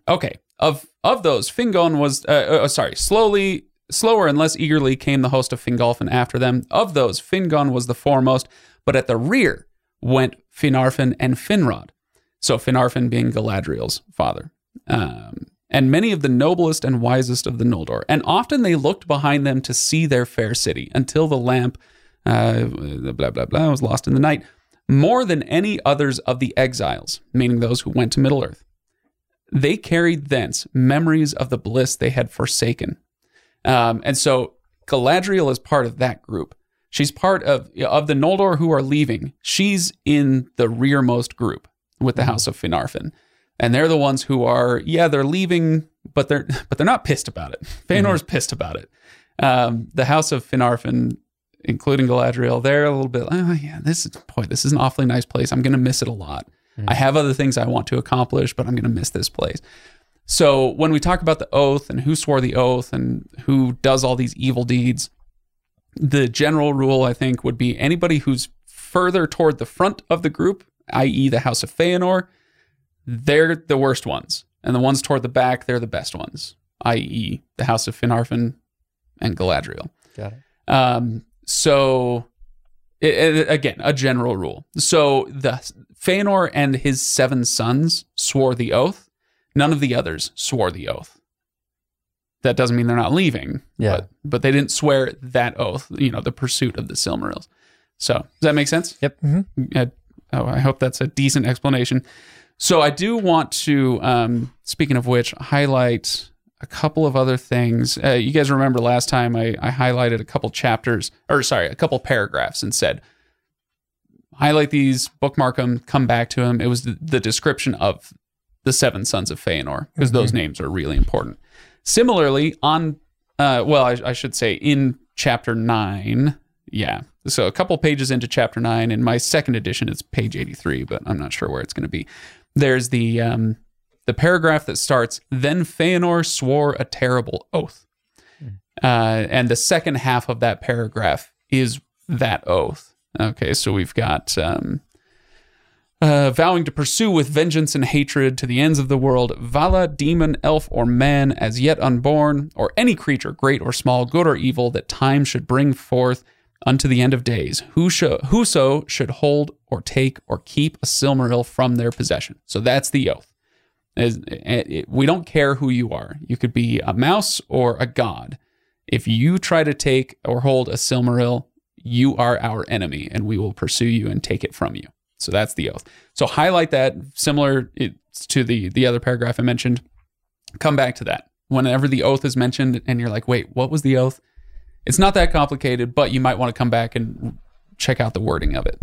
okay of of those Fingon was uh, uh, sorry slowly slower and less eagerly came the host of Fingolfin after them. Of those Fingon was the foremost but at the rear went Finarfin and Finrod. So Finarfin being Galadriel's father. Um, and many of the noblest and wisest of the Noldor. And often they looked behind them to see their fair city until the lamp uh, blah blah blah was lost in the night. More than any others of the exiles meaning those who went to Middle Earth they carried thence memories of the bliss they had forsaken. Um, and so Galadriel is part of that group. She's part of of the Noldor who are leaving. She's in the rearmost group with the House of Finarfin, and they're the ones who are yeah they're leaving, but they're but they're not pissed about it. Feanor's pissed about it. Um, the House of Finarfin, including Galadriel, they're a little bit oh yeah this is boy this is an awfully nice place. I'm gonna miss it a lot. I have other things I want to accomplish, but I'm going to miss this place. So when we talk about the oath and who swore the oath and who does all these evil deeds, the general rule I think would be anybody who's further toward the front of the group, i.e., the House of Feanor, they're the worst ones, and the ones toward the back, they're the best ones, i.e., the House of Finarfin and Galadriel. Got it. Um, so it, it- again, a general rule. So the Feanor and his seven sons swore the oath. None of the others swore the oath. That doesn't mean they're not leaving. Yeah. But, but they didn't swear that oath, you know, the pursuit of the Silmarils. So does that make sense? Yep. Uh, oh, I hope that's a decent explanation. So I do want to, um, speaking of which, highlight a couple of other things. Uh, you guys remember last time I, I highlighted a couple chapters, or sorry, a couple paragraphs, and said highlight these, bookmark them, come back to them. It was the, the description of the seven sons of Feanor because those names are really important. Similarly, on uh, well, I, I should say in chapter nine, yeah. So a couple pages into chapter nine, in my second edition, it's page eighty-three, but I'm not sure where it's going to be. There's the um, the paragraph that starts, "Then Feanor swore a terrible oath," uh, and the second half of that paragraph is that oath. Okay, so we've got um, uh, vowing to pursue with vengeance and hatred to the ends of the world, Vala, demon, elf, or man, as yet unborn, or any creature, great or small, good or evil, that time should bring forth unto the end of days. Whoso should hold or take or keep a Silmaril from their possession. So that's the oath. It- it- we don't care who you are. You could be a mouse or a god. If you try to take or hold a Silmaril, you are our enemy, and we will pursue you and take it from you. So that's the oath. So highlight that, similar to the the other paragraph I mentioned. Come back to that whenever the oath is mentioned, and you're like, wait, what was the oath? It's not that complicated, but you might want to come back and check out the wording of it.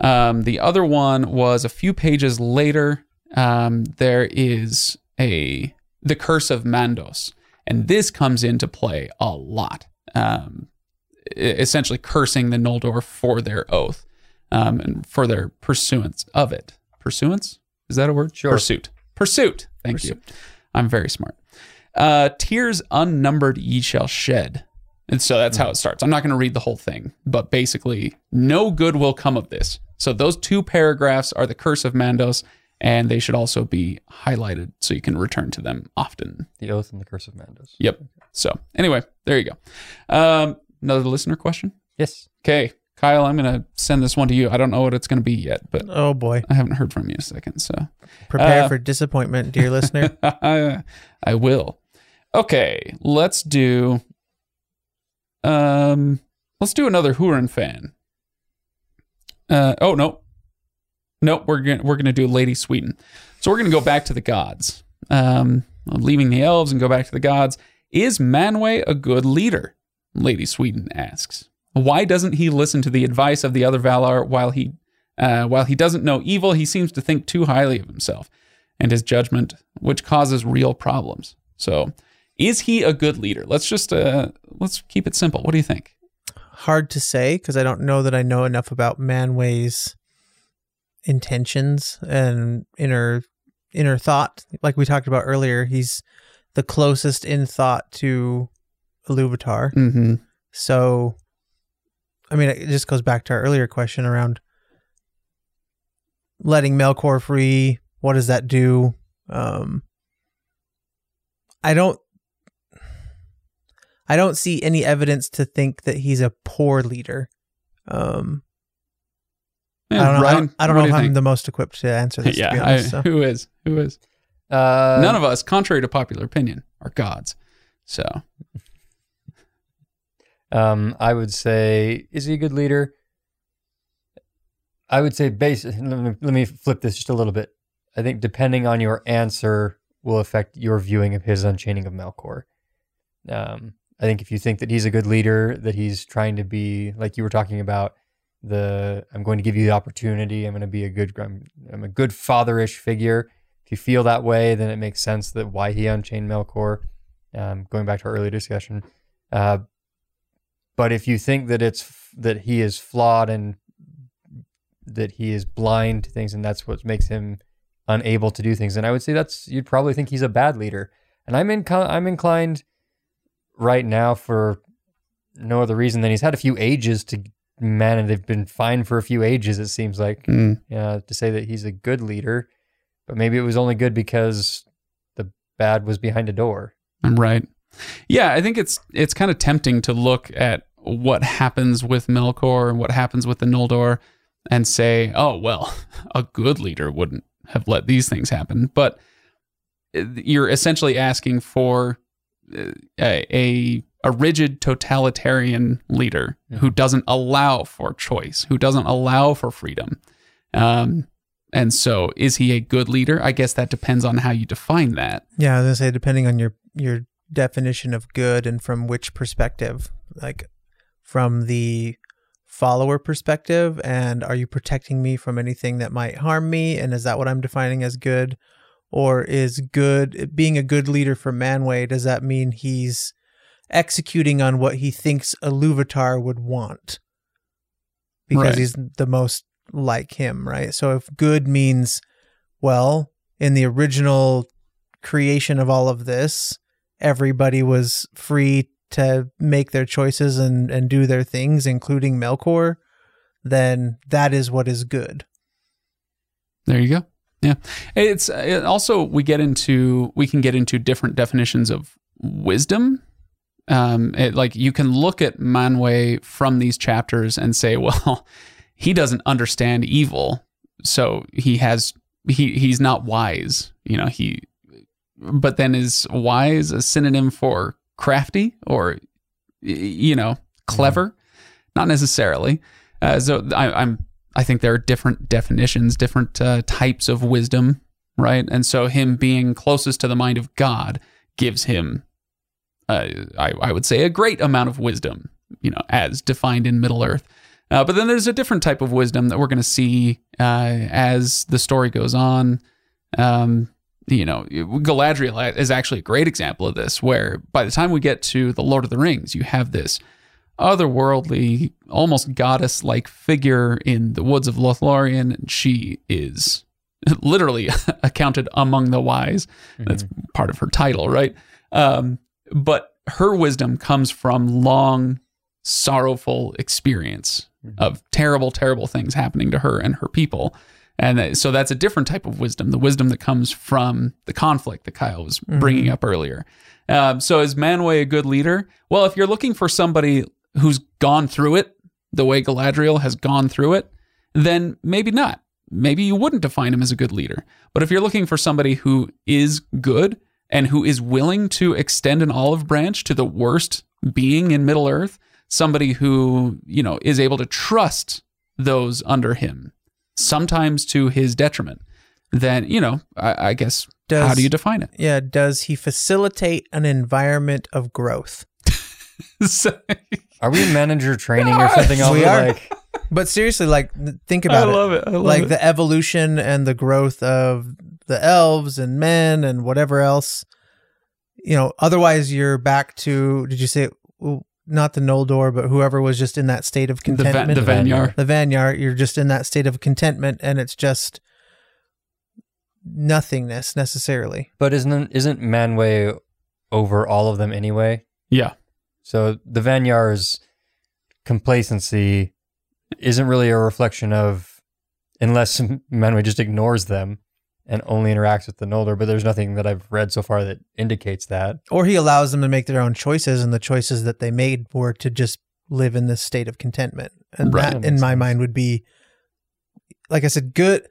Um, the other one was a few pages later. Um, there is a the curse of Mandos, and this comes into play a lot. Um, essentially, cursing the Noldor for their oath um, and for their pursuance of it. Pursuance is that a word? Sure. Pursuit. Pursuit. Thank you. I'm very smart. Uh, tears unnumbered ye shall shed. And so that's how it starts. I'm not going to read the whole thing, but basically, no good will come of this. So those two paragraphs are the curse of Mandos, and they should also be highlighted so you can return to them often. The Oath and the Curse of Mandos. Yep. So anyway, there you go. Um, another listener question. Yes. Okay, Kyle, I'm going to send this one to you. I don't know what it's going to be yet, but Oh boy. I haven't heard from you in a second. So Prepare Uh, for disappointment, dear listener. I, I will. Okay, let's do. Um, let's do another Hurin fan. Uh, oh no, nope. we're gonna we're gonna do Lady Sweden. So we're gonna go back to the gods. Um, leaving the elves and go back to the gods. Is Manwë a good leader? Lady Sweden asks. Why doesn't he listen to the advice of the other Valar while he uh, while he doesn't know evil? He seems to think too highly of himself and his judgment, which causes real problems. So, is he a good leader? Let's just uh, let's keep it simple. What do you think? Hard to say because I don't know that I know enough about Manwë's intentions and inner inner thought. Like we talked about earlier, he's the closest in thought to Iluvatar. Mm-hmm. So, I mean, it just goes back to our earlier question around letting Melkor free. What does that do? Um, I don't. I don't see any evidence to think that he's a poor leader. Um, I don't know. I don't, I don't know do if I'm think? the most equipped to answer this. to be yeah, honest, I- so. who is? Who is? Uh, None of us, contrary to popular opinion, are gods. So Um, I would say, is he a good leader? I would say, base. Let me, let me flip this just a little bit. I think depending on your answer will affect your viewing of his unchaining of Melkor. Um, I think if you think that he's a good leader, that he's trying to be like you were talking about, the I'm going to give you the opportunity. I'm going to be a good. I'm, I'm a good fatherish figure. If you feel that way, then it makes sense that why he unchained Melkor. Um, going back to our earlier discussion. Uh, but if you think that it's that he is flawed and that he is blind to things and that's what makes him unable to do things then i would say that's you'd probably think he's a bad leader. And i'm in i'm inclined right now for no other reason than he's had a few ages to man and they've been fine for a few ages it seems like. Mm, uh, to say that he's a good leader but maybe it was only good because the bad was behind a door. I'm right. Yeah, I think it's it's kind of tempting to look at what happens with Melkor and what happens with the Noldor and say, "Oh, well, a good leader wouldn't have let these things happen." But uh, you're essentially asking for uh, a a, a rigid totalitarian leader who doesn't allow for choice, who doesn't allow for freedom. Um, and so, is he a good leader? I guess that depends on how you define that. Yeah, I was gonna say depending on your your definition of good and from which perspective, like from the follower perspective, and are you protecting me from anything that might harm me, and is that what I'm defining as good, or is good being a good leader for Manwë? Does that mean he's executing on what he thinks Iluvatar would want because Right. he's the most like him, right? So if good means well, in the original creation of all of this, everybody was free to make their choices and, and do their things, including Melkor, then that is what is good. There you go. Yeah, it's it also we get into we can get into different definitions of wisdom. Um, it, like you can look at Manwë from these chapters and say, well, he doesn't understand evil, so he has he he's not wise. You know he, but then is wise a synonym for crafty or you know clever? Not necessarily. Uh, so I, I'm I think there are different definitions, different uh, types of wisdom, right? And so him being closest to the mind of God gives him, uh, I, I would say, a great amount of wisdom, you know, as defined in Middle Earth. Uh, but then there's a different type of wisdom that we're going to see uh, as the story goes on. Um, you know, Galadriel is actually a great example of this, where by the time we get to the Lord of the Rings, you have this otherworldly, almost goddess like figure in the woods of Lothlorien. And she is literally accounted among the wise. That's part of her title, right? Um, but her wisdom comes from long, sorrowful experience of terrible, terrible things happening to her and her people. And so that's a different type of wisdom, the wisdom that comes from the conflict that Kyle was bringing up earlier. Um, so is Manwë a good leader? Well, if you're looking for somebody who's gone through it the way Galadriel has gone through it, then maybe not. Maybe you wouldn't define him as a good leader. But if you're looking for somebody who is good and who is willing to extend an olive branch to the worst being in Middle Earth, somebody who, you know, is able to trust those under him, sometimes to his detriment, then, you know, I, I guess, how do you define it? Yeah, does he facilitate an environment of growth? So- Are we in manager training or something? We are. Like, But seriously, like think about it. love it. I love like it. the evolution and the growth of the elves and men and whatever else. You know, otherwise you're back to did you say well, not the Noldor, but whoever was just in that state of the, va- contentment. the Vanyar. the Vanyar, you're just in that state of contentment and it's just nothingness necessarily. but isn't isn't Manwë over all of them anyway? Yeah. So the Vanyar's complacency isn't really a reflection of, unless Manwë just ignores them and only interacts with the Noldor. But there's nothing that I've read so far that indicates that. Or he allows them to make their own choices, and the choices that they made were to just live in this state of contentment. And Right. that, That in my sense. mind, would be, like I said, good.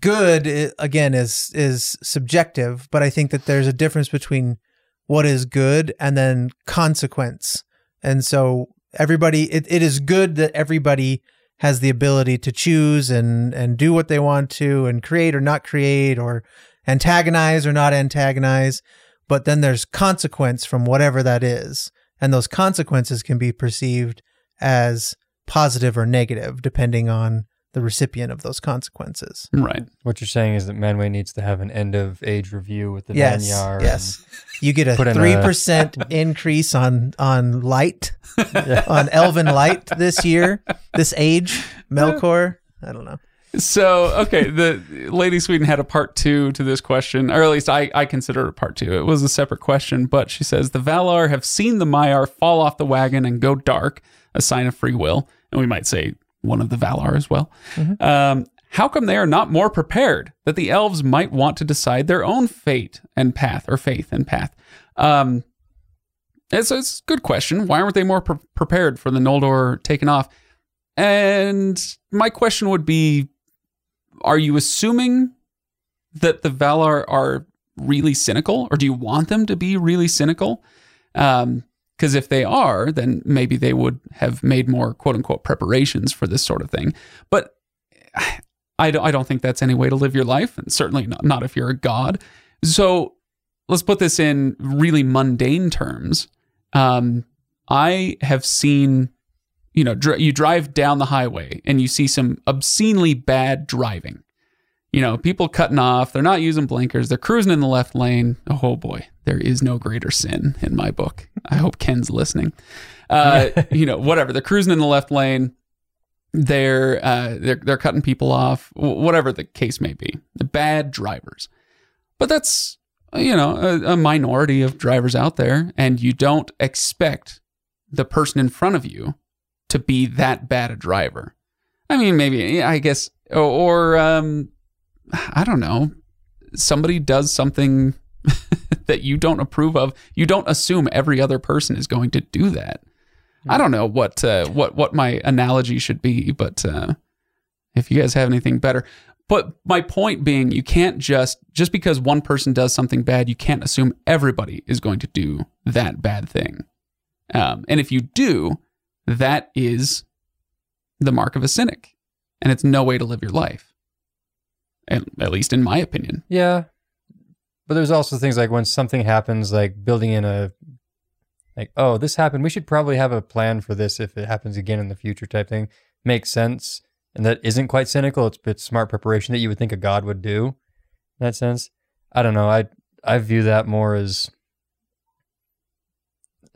Good eh, again is is subjective, but I think that there's a difference between what is good and then consequence. And so everybody, it, it is good that everybody has the ability to choose and and do what they want to and create or not create or antagonize or not antagonize. But then there's consequence from whatever that is. And those consequences can be perceived as positive or negative depending on the recipient of those consequences Right. What you're saying is that Manwë needs to have an end of age review with the yes Vanyar. yes you get a Put in a- 3% increase on on light yeah. on elven light this year this age melkor i don't know So, okay, the Lady Sweden had a part two to this question, or at least I, I consider it a part two. It was a separate question, but she says the Valar have seen the Maiar fall off the wagon and go dark, a sign of free will. And we might say one of the Valar as well. Um, how come they are not more prepared that the elves might want to decide their own fate and path, or faith and path? Um, it's, it's a good question. Why aren't they more pre- prepared for the Noldor taking off? And my question would be Are you assuming that the Valar are really cynical, or do you want them to be really cynical? Because if they are, then maybe they would have made more quote unquote preparations for this sort of thing. But I don't, I don't think that's any way to live your life, and certainly not, not if you're a god. So let's put this in really mundane terms. Um, I have seen, you know, dr- you drive down the highway and you see some obscenely bad driving. You know, people cutting off, they're not using blinkers, they're cruising in the left lane. Oh boy, there is no greater sin in my book. I hope Ken's listening. Uh, you know, whatever, they're cruising in the left lane. They're uh, they're they're cutting people off, whatever the case may be. The bad drivers, but that's you know a, a minority of drivers out there, and you don't expect the person in front of you to be that bad a driver. I mean, maybe I guess, or, or um, I don't know, somebody does something that you don't approve of. You don't assume every other person is going to do that. I don't know what uh, what what my analogy should be, but uh, if you guys have anything better. But my point being, you can't just just because one person does something bad, you can't assume everybody is going to do that bad thing. Um, and if you do, that is the mark of a cynic, and it's no way to live your life. At, at least in my opinion. Yeah. But there's also things like when something happens, like building in a, like, oh, this happened. We should probably have a plan for this if it happens again in the future type thing. Makes sense. And that isn't quite cynical. It's, it's smart preparation that you would think a god would do in that sense. I don't know. I, I view that more as,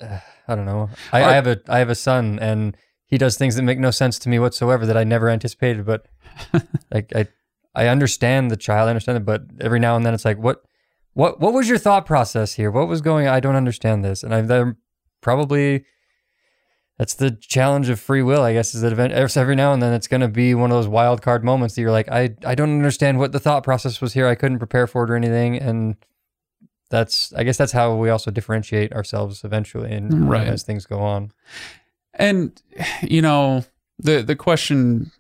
uh, I don't know. I, I have a, I have a son and he does things that make no sense to me whatsoever that I never anticipated. But like, I, I understand the child, I understand it, but every now and then it's like, what, what, what was your thought process here? What was going? I don't understand this, and I've probably that's the challenge of free will, I guess, is that event every now and then it's going to be one of those wild card moments that you're like, I, I don't understand what the thought process was here. I couldn't prepare for it or anything, and that's, I guess, that's how we also differentiate ourselves eventually, and mm-hmm. Right. as things go on. And you know, the the question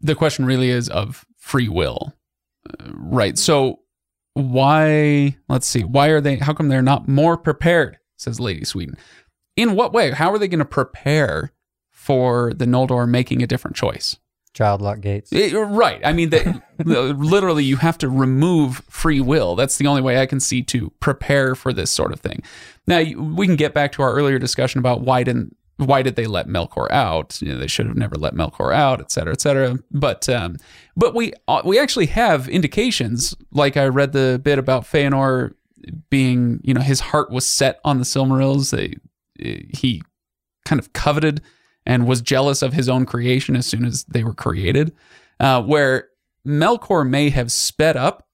the question really is of free will. Uh, right. So why let's see, why are they how come they're not more prepared, says Lady Sweden. In what way? How are they going to prepare for the Noldor making a different choice? Child lock gates. Eh, right. I mean, that literally, you have to remove free will. That's the only way I can see to prepare for this sort of thing. Now, we can get back to our earlier discussion about why didn't why did they let Melkor out? You know, they should have never let Melkor out, et cetera, et cetera. But um, but we uh, we actually have indications. Like I read the bit about Feanor being, you know, his heart was set on the Silmarils. They, he kind of coveted and was jealous of his own creation as soon as they were created. Uh, where Melkor may have sped up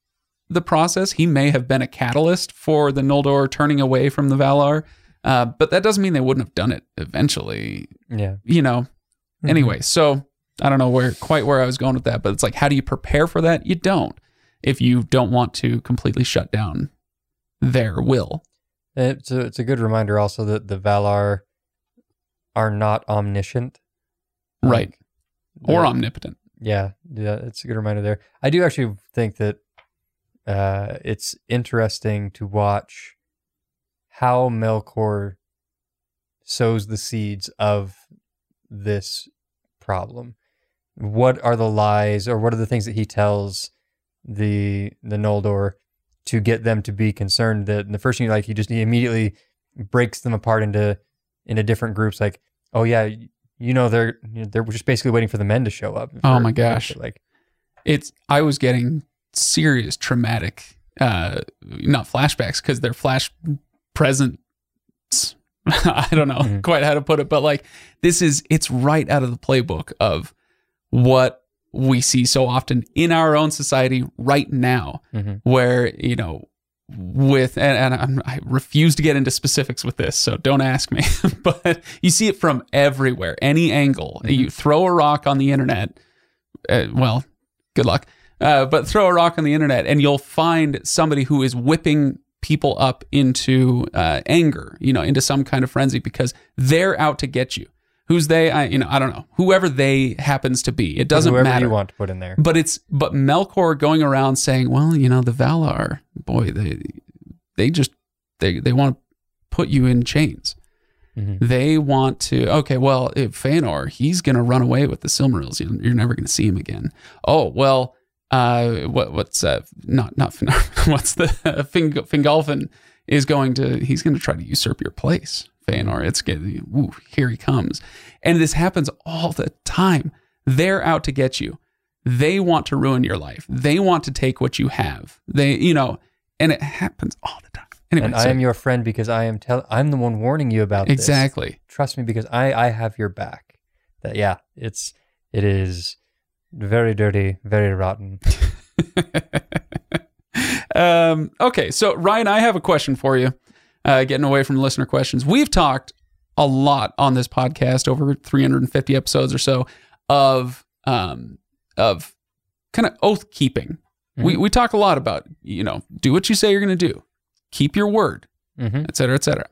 the process, he may have been a catalyst for the Noldor turning away from the Valar. Uh, but that doesn't mean they wouldn't have done it eventually. Yeah. You know. Mm-hmm. Anyway, so I don't know where quite where I was going with that, but it's like, how do you prepare for that? You don't if you don't want to completely shut down their will. It's a, it's a good reminder also that the Valar are not omniscient. Right. Like, Or omnipotent. Yeah, yeah, it's a good reminder there. I do actually think that uh, it's interesting to watch how Melkor sows the seeds of this problem. What are the lies, or what are the things that he tells the the Noldor to get them to be concerned? That the first thing, like, he just he immediately breaks them apart into into different groups. Like, oh yeah, you know they're they're just basically waiting for the men to show up. Oh my gosh. Like, It's I was getting serious traumatic uh not flashbacks because they're flash presents. I don't know Mhm. quite how to put it, but like this is it's right out of the playbook of what we see so often in our own society right now mhm. where you know with and, and I'm, i refuse to get into specifics with this so don't ask me but you see it from everywhere any angle you throw a rock on the internet uh, well good luck uh, but throw a rock on the internet and you'll find somebody who is whipping people up into uh, anger you know into some kind of frenzy because they're out to get you who's they i you know i don't know whoever they happens to be it doesn't whoever matter you want to put in there. but it's but Melkor going around saying, "Well, you know, the Valar, boy, they they just they they want to put you in chains. Mhm. They want to. Okay, well, if Feanor, he's going to run away with the Silmarils. You- You're never going to see him again. Oh well, uh, what what's uh, not not what's the Fing, Fingolfin is going to he's going to try to usurp your place. Feanor, it's getting ooh, here he comes, and this happens all the time. They're out to get you they want to ruin your life. They want to take what you have. They, you know, and it happens all the time. Anyway, and so- I am your friend because I am tell I'm the one warning you about this. exactly. Trust me because I I have your back. That yeah, it's it is very dirty, very rotten. um, okay, so Ryan, I have a question for you. Uh, getting away from listener questions, we've talked a lot on this podcast over 350 episodes or so of um, of kind of oath keeping. We we talk a lot about you know do what you say you're going to do, keep your word. Mm-hmm. et cetera, et cetera.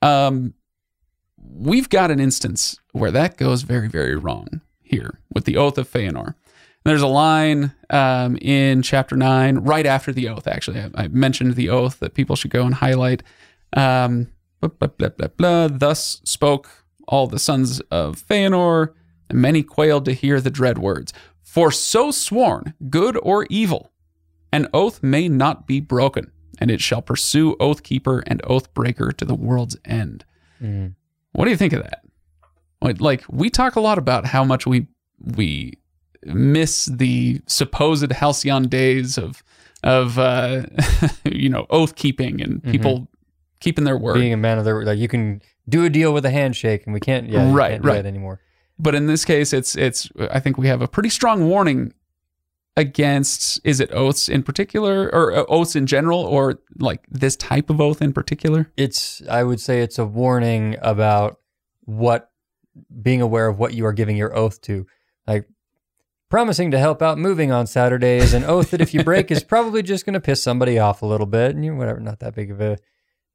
Um, we've got an instance where that goes very, very wrong here with the oath of Feanor. There's a line um, in chapter nine, right after the oath. Actually, I, I mentioned the oath that people should go and highlight. Um, blah, blah, blah. Thus spoke all the sons of Feanor, and many quailed to hear the dread words. For so sworn, good or evil, an oath may not be broken, and it shall pursue oath keeper and oath breaker to the world's end. Mm. What do you think of that? Like- we talk a lot about how much we we miss the supposed halcyon days of of uh, you know oath keeping and people keeping their word. Being a man of their like you can do a deal with a handshake and we can't yeah Right, can't do right. that anymore. but in this case, it's it's. I think we have a pretty strong warning against. Is it oaths in particular, or uh, oaths in general, or like this type of oath in particular? It's I would say it's a warning about what being aware of what you are giving your oath to. Like promising to help out moving on Saturday is an oath that if you break is probably just going to piss somebody off a little bit and you whatever not that big of a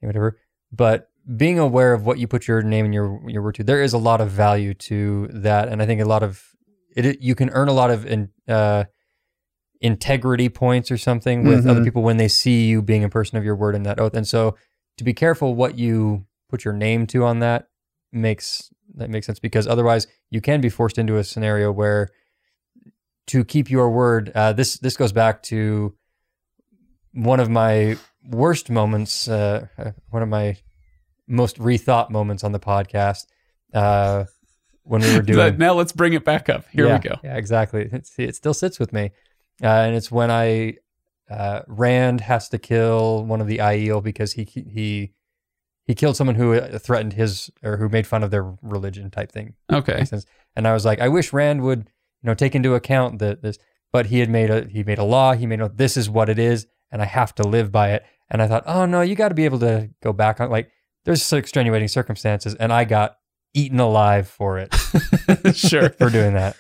whatever. But being aware of what you put your name and your your word to, there is a lot of value to that, and I think a lot of it. You can earn a lot of in, uh, integrity points or something with other Mhm. people when they see you being a person of your word in that oath. And so, to be careful what you put your name to on that makes that makes sense because otherwise you can be forced into a scenario where to keep your word. Uh, this this goes back to one of my worst moments, uh, uh, one of my most rethought moments on the podcast uh, when we were doing. Now let's bring it back up. Here yeah, we go. Yeah, exactly. It's, it still sits with me, uh, and it's when I uh, Rand has to kill one of the Aiel because he he he killed someone who uh, threatened his or who made fun of their religion type thing. Okay. And I was like, I wish Rand would, you know, take into account that this, but he had made a he made a law. He made a this is what it is, and I have to live by it. And I thought, oh no, you got to be able to go back on like there's so extenuating circumstances, and I got eaten alive for it sure. for doing that.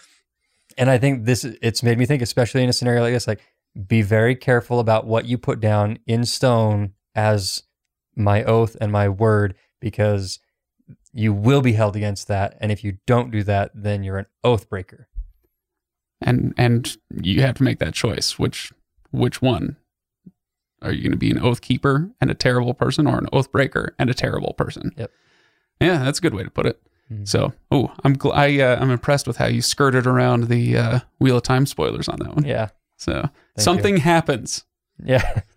And I think this it's made me think, especially in a scenario like this, like be very careful about what you put down in stone as my oath and my word, because you will be held against that. And if you don't do that, then you're an oath breaker. And and you have to make that choice. Which which one? Are you going to be an oath keeper and a terrible person, or an oath breaker and a terrible person? Yep. Yeah, that's a good way to put it. Mhm. So, oh, I'm gl- I uh, I'm impressed with how you skirted around the uh, Wheel of Time spoilers on that one. Yeah. So something happens. Yeah.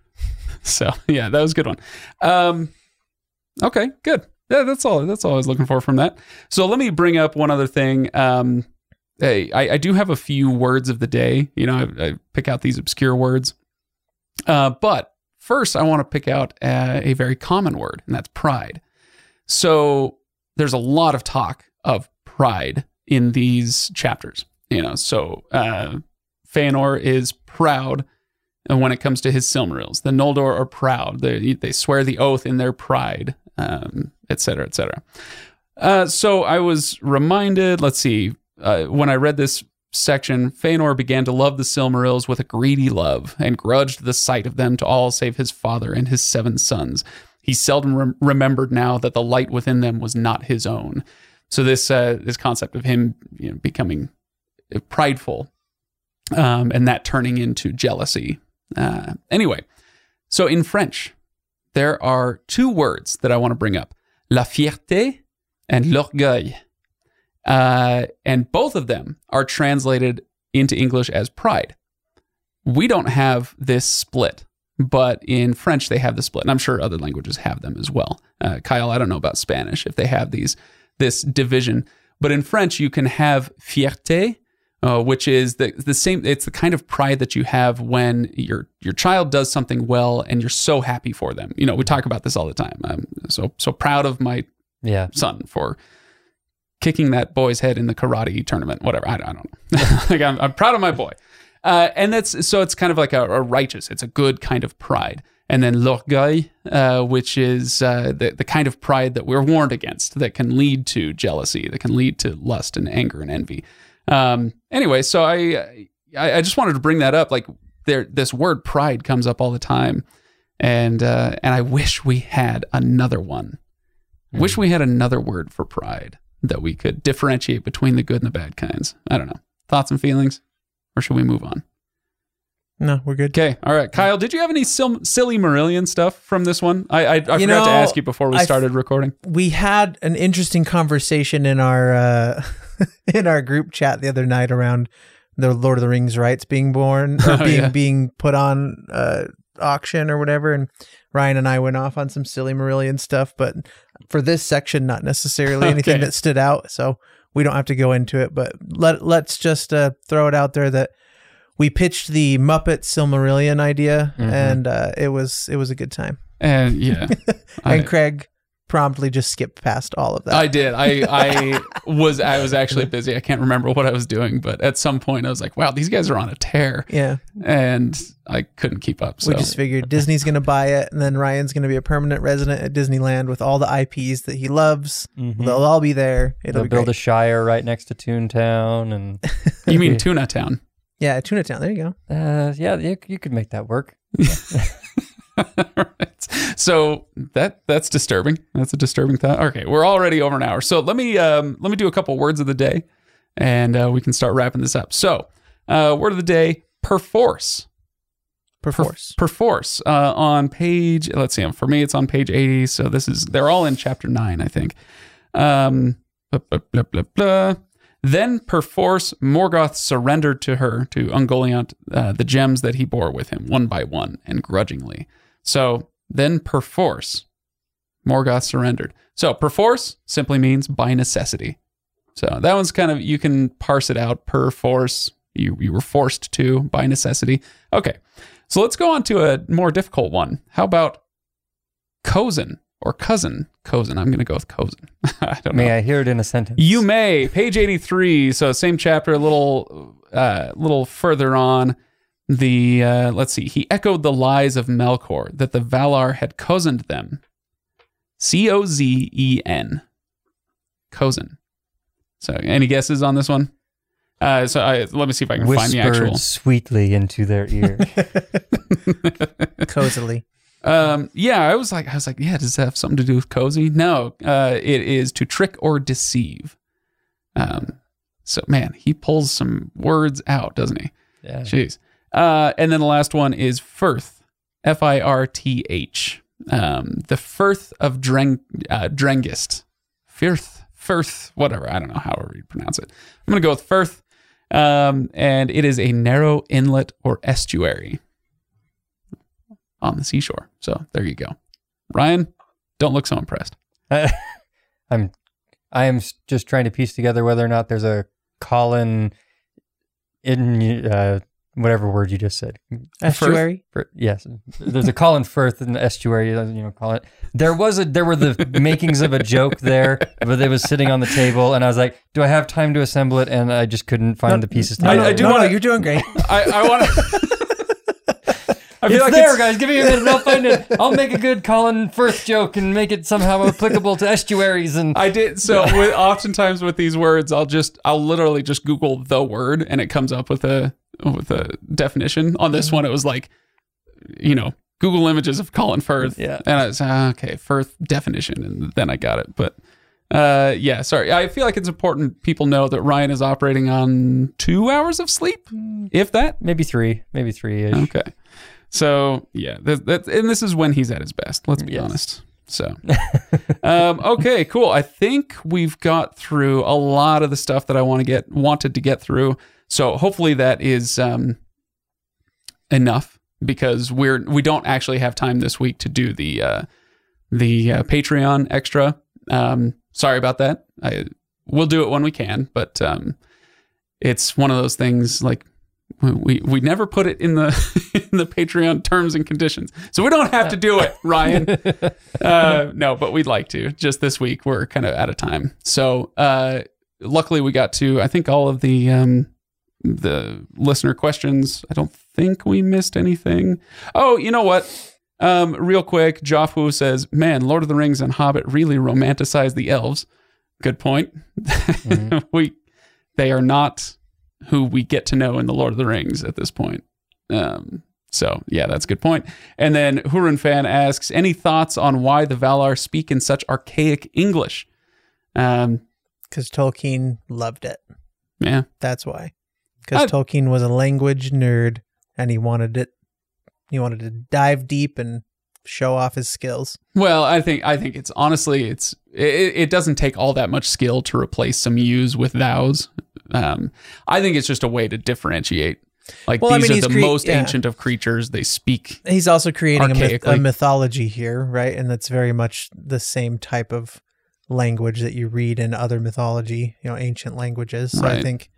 So yeah, that was a good one. Um, okay, good. Yeah, that's all. That's all I was looking for from that. So let me bring up one other thing. Um, hey, I, I do have a few words of the day. You know, I, I pick out these obscure words. Uh, but first, I want to pick out uh, a very common word, and that's pride. So there's a lot of talk of pride in these chapters. You know, so uh, Feanor is proud and when it comes to his Silmarils. The Noldor are proud. They, they swear the oath in their pride, um, et cetera, et cetera. Uh, so I was reminded, let's see, uh, when I read this section, Feanor began to love the Silmarils with a greedy love and grudged the sight of them to all save his father and his seven sons. He seldom rem- remembered now that the light within them was not his own. So this uh, this concept of him you know, becoming prideful um, and that turning into jealousy. Uh, anyway, so in French, there are two words that I want to bring up la fierté and l'orgueil. Uh, and both of them are translated into English as pride. We don't have this split, but in French they have the split, and I'm sure other languages have them as well. Uh, Kyle, I don't know about Spanish if they have these this division, but in French you can have fierté, uh, which is the the same. It's the kind of pride that you have when your your child does something well and you're so happy for them. You know, we talk about this all the time. I'm so so proud of my Yeah. son for kicking that boy's head in the karate tournament. Whatever. I, I don't know. like I'm, I'm proud of my boy. Uh, and that's so it's kind of like a, a righteous. It's a good kind of pride. And then l'orgueil, uh, which is uh, the the kind of pride that we're warned against, that can lead to jealousy, that can lead to lust and anger and envy. Um, anyway, so I, I I just wanted to bring that up. Like there, this word pride comes up all the time, and uh, and I wish we had another one. Wish we had another word for pride that we could differentiate between the good and the bad kinds. I don't know. Thoughts and feelings, or should we move on? No, we're good. Okay, all right. Kyle, did you have any sil- silly Marillion stuff from this one? I I, I forgot to ask you before we I f- started recording. we had an interesting conversation in our uh, in our group chat the other night around the Lord of the Rings rights being born or Oh, being yeah. being put on uh, auction or whatever, and Ryan and I went off on some silly Marillion stuff, but for this section, not necessarily anything that stood out. So we don't have to go into it, but let let's just uh, throw it out there that. We pitched the Muppet Silmarillion idea, Mhm. and uh, it was it was a good time. And yeah, I- and Craig promptly just skipped past all of that. I did. I I was I was actually busy. I can't remember what I was doing, but at some point I was like, "Wow, these guys are on a tear," yeah, and I couldn't keep up. So we just figured Disney's going to buy it, and then Ryan's going to be a permanent resident at Disneyland with all the IPs that he loves. Mhm. They'll all be there. It'll They'll be build great. a shire right next to Toontown, and you mean Tuna Town? yeah, Tuna Town. There you go. uh, yeah, you, you could make that work. Right. So that that's disturbing. That's a disturbing thought. Okay, we're already over an hour. So let me um, let me do a couple words of the day, and uh, we can start wrapping this up. So, uh, word of the day: perforce. Perforce. Perforce uh, on page. Let's see. For me, it's on page eighty. So this is they're all in chapter nine, I think. Um, blah, blah, blah. Then perforce Morgoth surrendered to her to Ungoliant uh, the gems that he bore with him one by one and grudgingly. So then perforce Morgoth surrendered. So perforce simply means by necessity. So that one's kind of you can parse it out per force. You you were forced to by necessity. Okay. So let's go on to a more difficult one. How about cozen or cousin? Cozen. I'm going to go with cozen. I don't know. May I hear it in a sentence? You may. Page 83. So same chapter, a little uh little further on. The uh let's see. He echoed the lies of Melkor that the Valar had cozened them. C O Z E N. Cozen. So, any guesses on this one? Uh, so, I, let me see if I can find the Whispered actual. sweetly into their ear. Cozily. Um, yeah, I was like, I was like, yeah, does that have something to do with cozy? No, uh, it is to trick or deceive. Um, so man, he pulls some words out, doesn't he? yeah. Jeez. Uh, and then the last one is Firth, F I R T H. Um, the Firth of Dreng, uh, Drengist. Firth, Firth, whatever. I don't know however you pronounce it. I'm going to go with Firth. Um, and it is a narrow inlet or estuary on the seashore. So there you go. Ryan, don't look so impressed. I'm I am just trying to piece together whether or not there's a Colin in uh, whatever word you just said. Estuary. Fir- yes, there's a Colin Firth in the estuary. You know, call it. There was a there were the makings of a joke there, but it was sitting on the table, and I was like, "Do I have time to assemble it?" And I just couldn't find the pieces. No, together. no, I do no, no, wanna- you're doing great. I, I want to. I feel It's like there, it's- guys. Give me a minute. I'll find it. I'll make a good Colin Firth joke and make it somehow applicable to estuaries and I did so. With, oftentimes with these words, I'll just I'll literally just Google the word and it comes up with a with a definition. On this one, it was like, you know, Google images of Colin Firth. Yeah. and I was ah, okay Firth definition, and then I got it. But uh, yeah, sorry. I feel like it's important people know that Ryan is operating on two hours of sleep, if that. maybe three, maybe three. Okay. So yeah, that, that, and this is when he's at his best. Let's be Yes. honest. So, um, okay, cool. I think we've got through a lot of the stuff that I want to get wanted to get through. So hopefully that is um, enough because we're we don't actually have time this week to do the uh, the uh, Patreon extra. Um, sorry about that. I we'll do it when we can, but um, it's one of those things like we we never put it in the in the Patreon terms and conditions, so we don't have to do it, Ryan. uh, no, but we'd like to. Just this week, we're kind of out of time. So uh, luckily, we got to I think all of the um, the listener questions. I don't think we missed anything. Oh, you know what? Um, real quick, Joffu says, "Man, Lord of the Rings and Hobbit really romanticize the elves." Good point. we they are not who we get to know in the Lord of the Rings at this point. Um, so yeah, that's a good point. And then Hurin fan asks, any thoughts on why the Valar speak in such archaic English? Um, Because Tolkien loved it. yeah, That's why. Because Tolkien was a language nerd and he wanted it. He wanted to dive deep and show off his skills. Well, I think I think it's honestly it's it, it doesn't take all that much skill to replace some yous with thous. Um, I think it's just a way to differentiate. Like Well, I these mean, are the crea- most yeah. ancient of creatures. They speak. He's also creating a, myth- a mythology here, right? And that's very much the same type of language that you read in other mythology, you know, ancient languages. So I think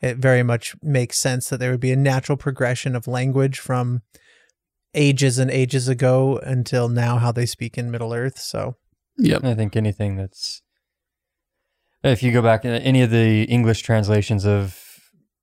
it very much makes sense that there would be a natural progression of language from ages and ages ago until now how they speak in Middle Earth. So yeah, I think anything that's if you go back in any of the English translations of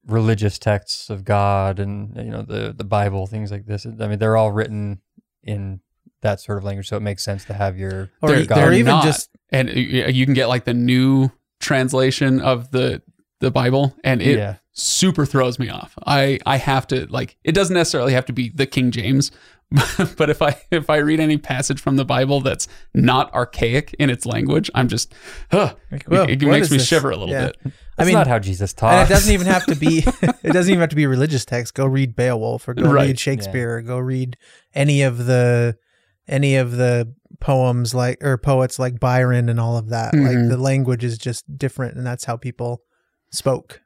religious texts of God and you know the the Bible, things like this. I mean, they're all written in that sort of language, so it makes sense to have your or, They're- or they're even not. just and uh, you you can get like the new translation of the the Bible, and it yeah. Super throws me off. I I have to like it doesn't necessarily have to be the King James, but if I if I read any passage from the Bible that's not archaic in its language, I'm just huh, like, whoa, it, it makes me this? shiver a little Yeah. bit. That's mean- not how Jesus taught. and it doesn't even have to be it doesn't even have to be religious text go read beowulf or go Right. read shakespeare or go read any of the any of the poems like or poets like byron and all of that like Mhm. the language is just different and that's how people spoke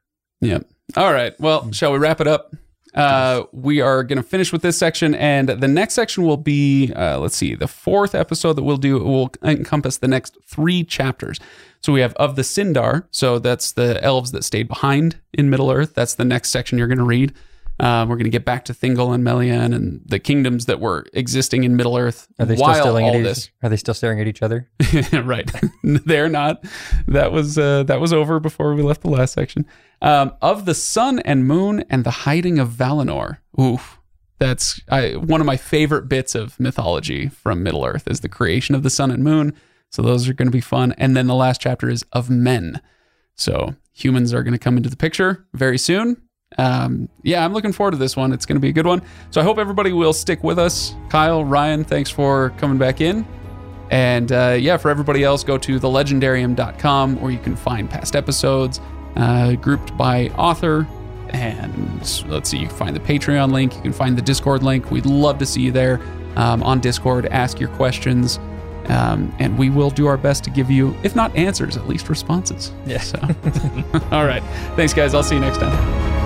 All right. Well, shall we wrap it up? Uh, we are going to finish with this section, and the next section will be, uh, let's see, the fourth episode that we'll do will encompass the next three chapters. So we have of the Sindar. So that's the elves that stayed behind in Middle Earth. That's the next section you're going to read. Um, we're going to get back to Thingol and Melian and the kingdoms that were existing in Middle Earth Are they still while staring all at this. each, Are they still staring at each other? right. They're not. That was uh, that was over before we left the last section. Um, of the sun and moon and the hiding of Valinor. Oof. That's I, one of my favorite bits of mythology from Middle Earth is the creation of the sun and moon. So those are going to be fun. And then the last chapter is of men. So humans are going to come into the picture very soon. Um, yeah, I'm looking forward to this one. It's going to be a good one. So I hope everybody will stick with us. Kyle, Ryan, thanks for coming back in. And uh, yeah, for everybody else, go to thelegendarium.com where you can find past episodes uh, grouped by author. And let's see, you can find the Patreon link, you can find the Discord link. We'd love to see you there um, on Discord. Ask your questions. Um, and we will do our best to give you, if not answers, at least responses. Yeah. So, all right. Thanks, guys. I'll see you next time.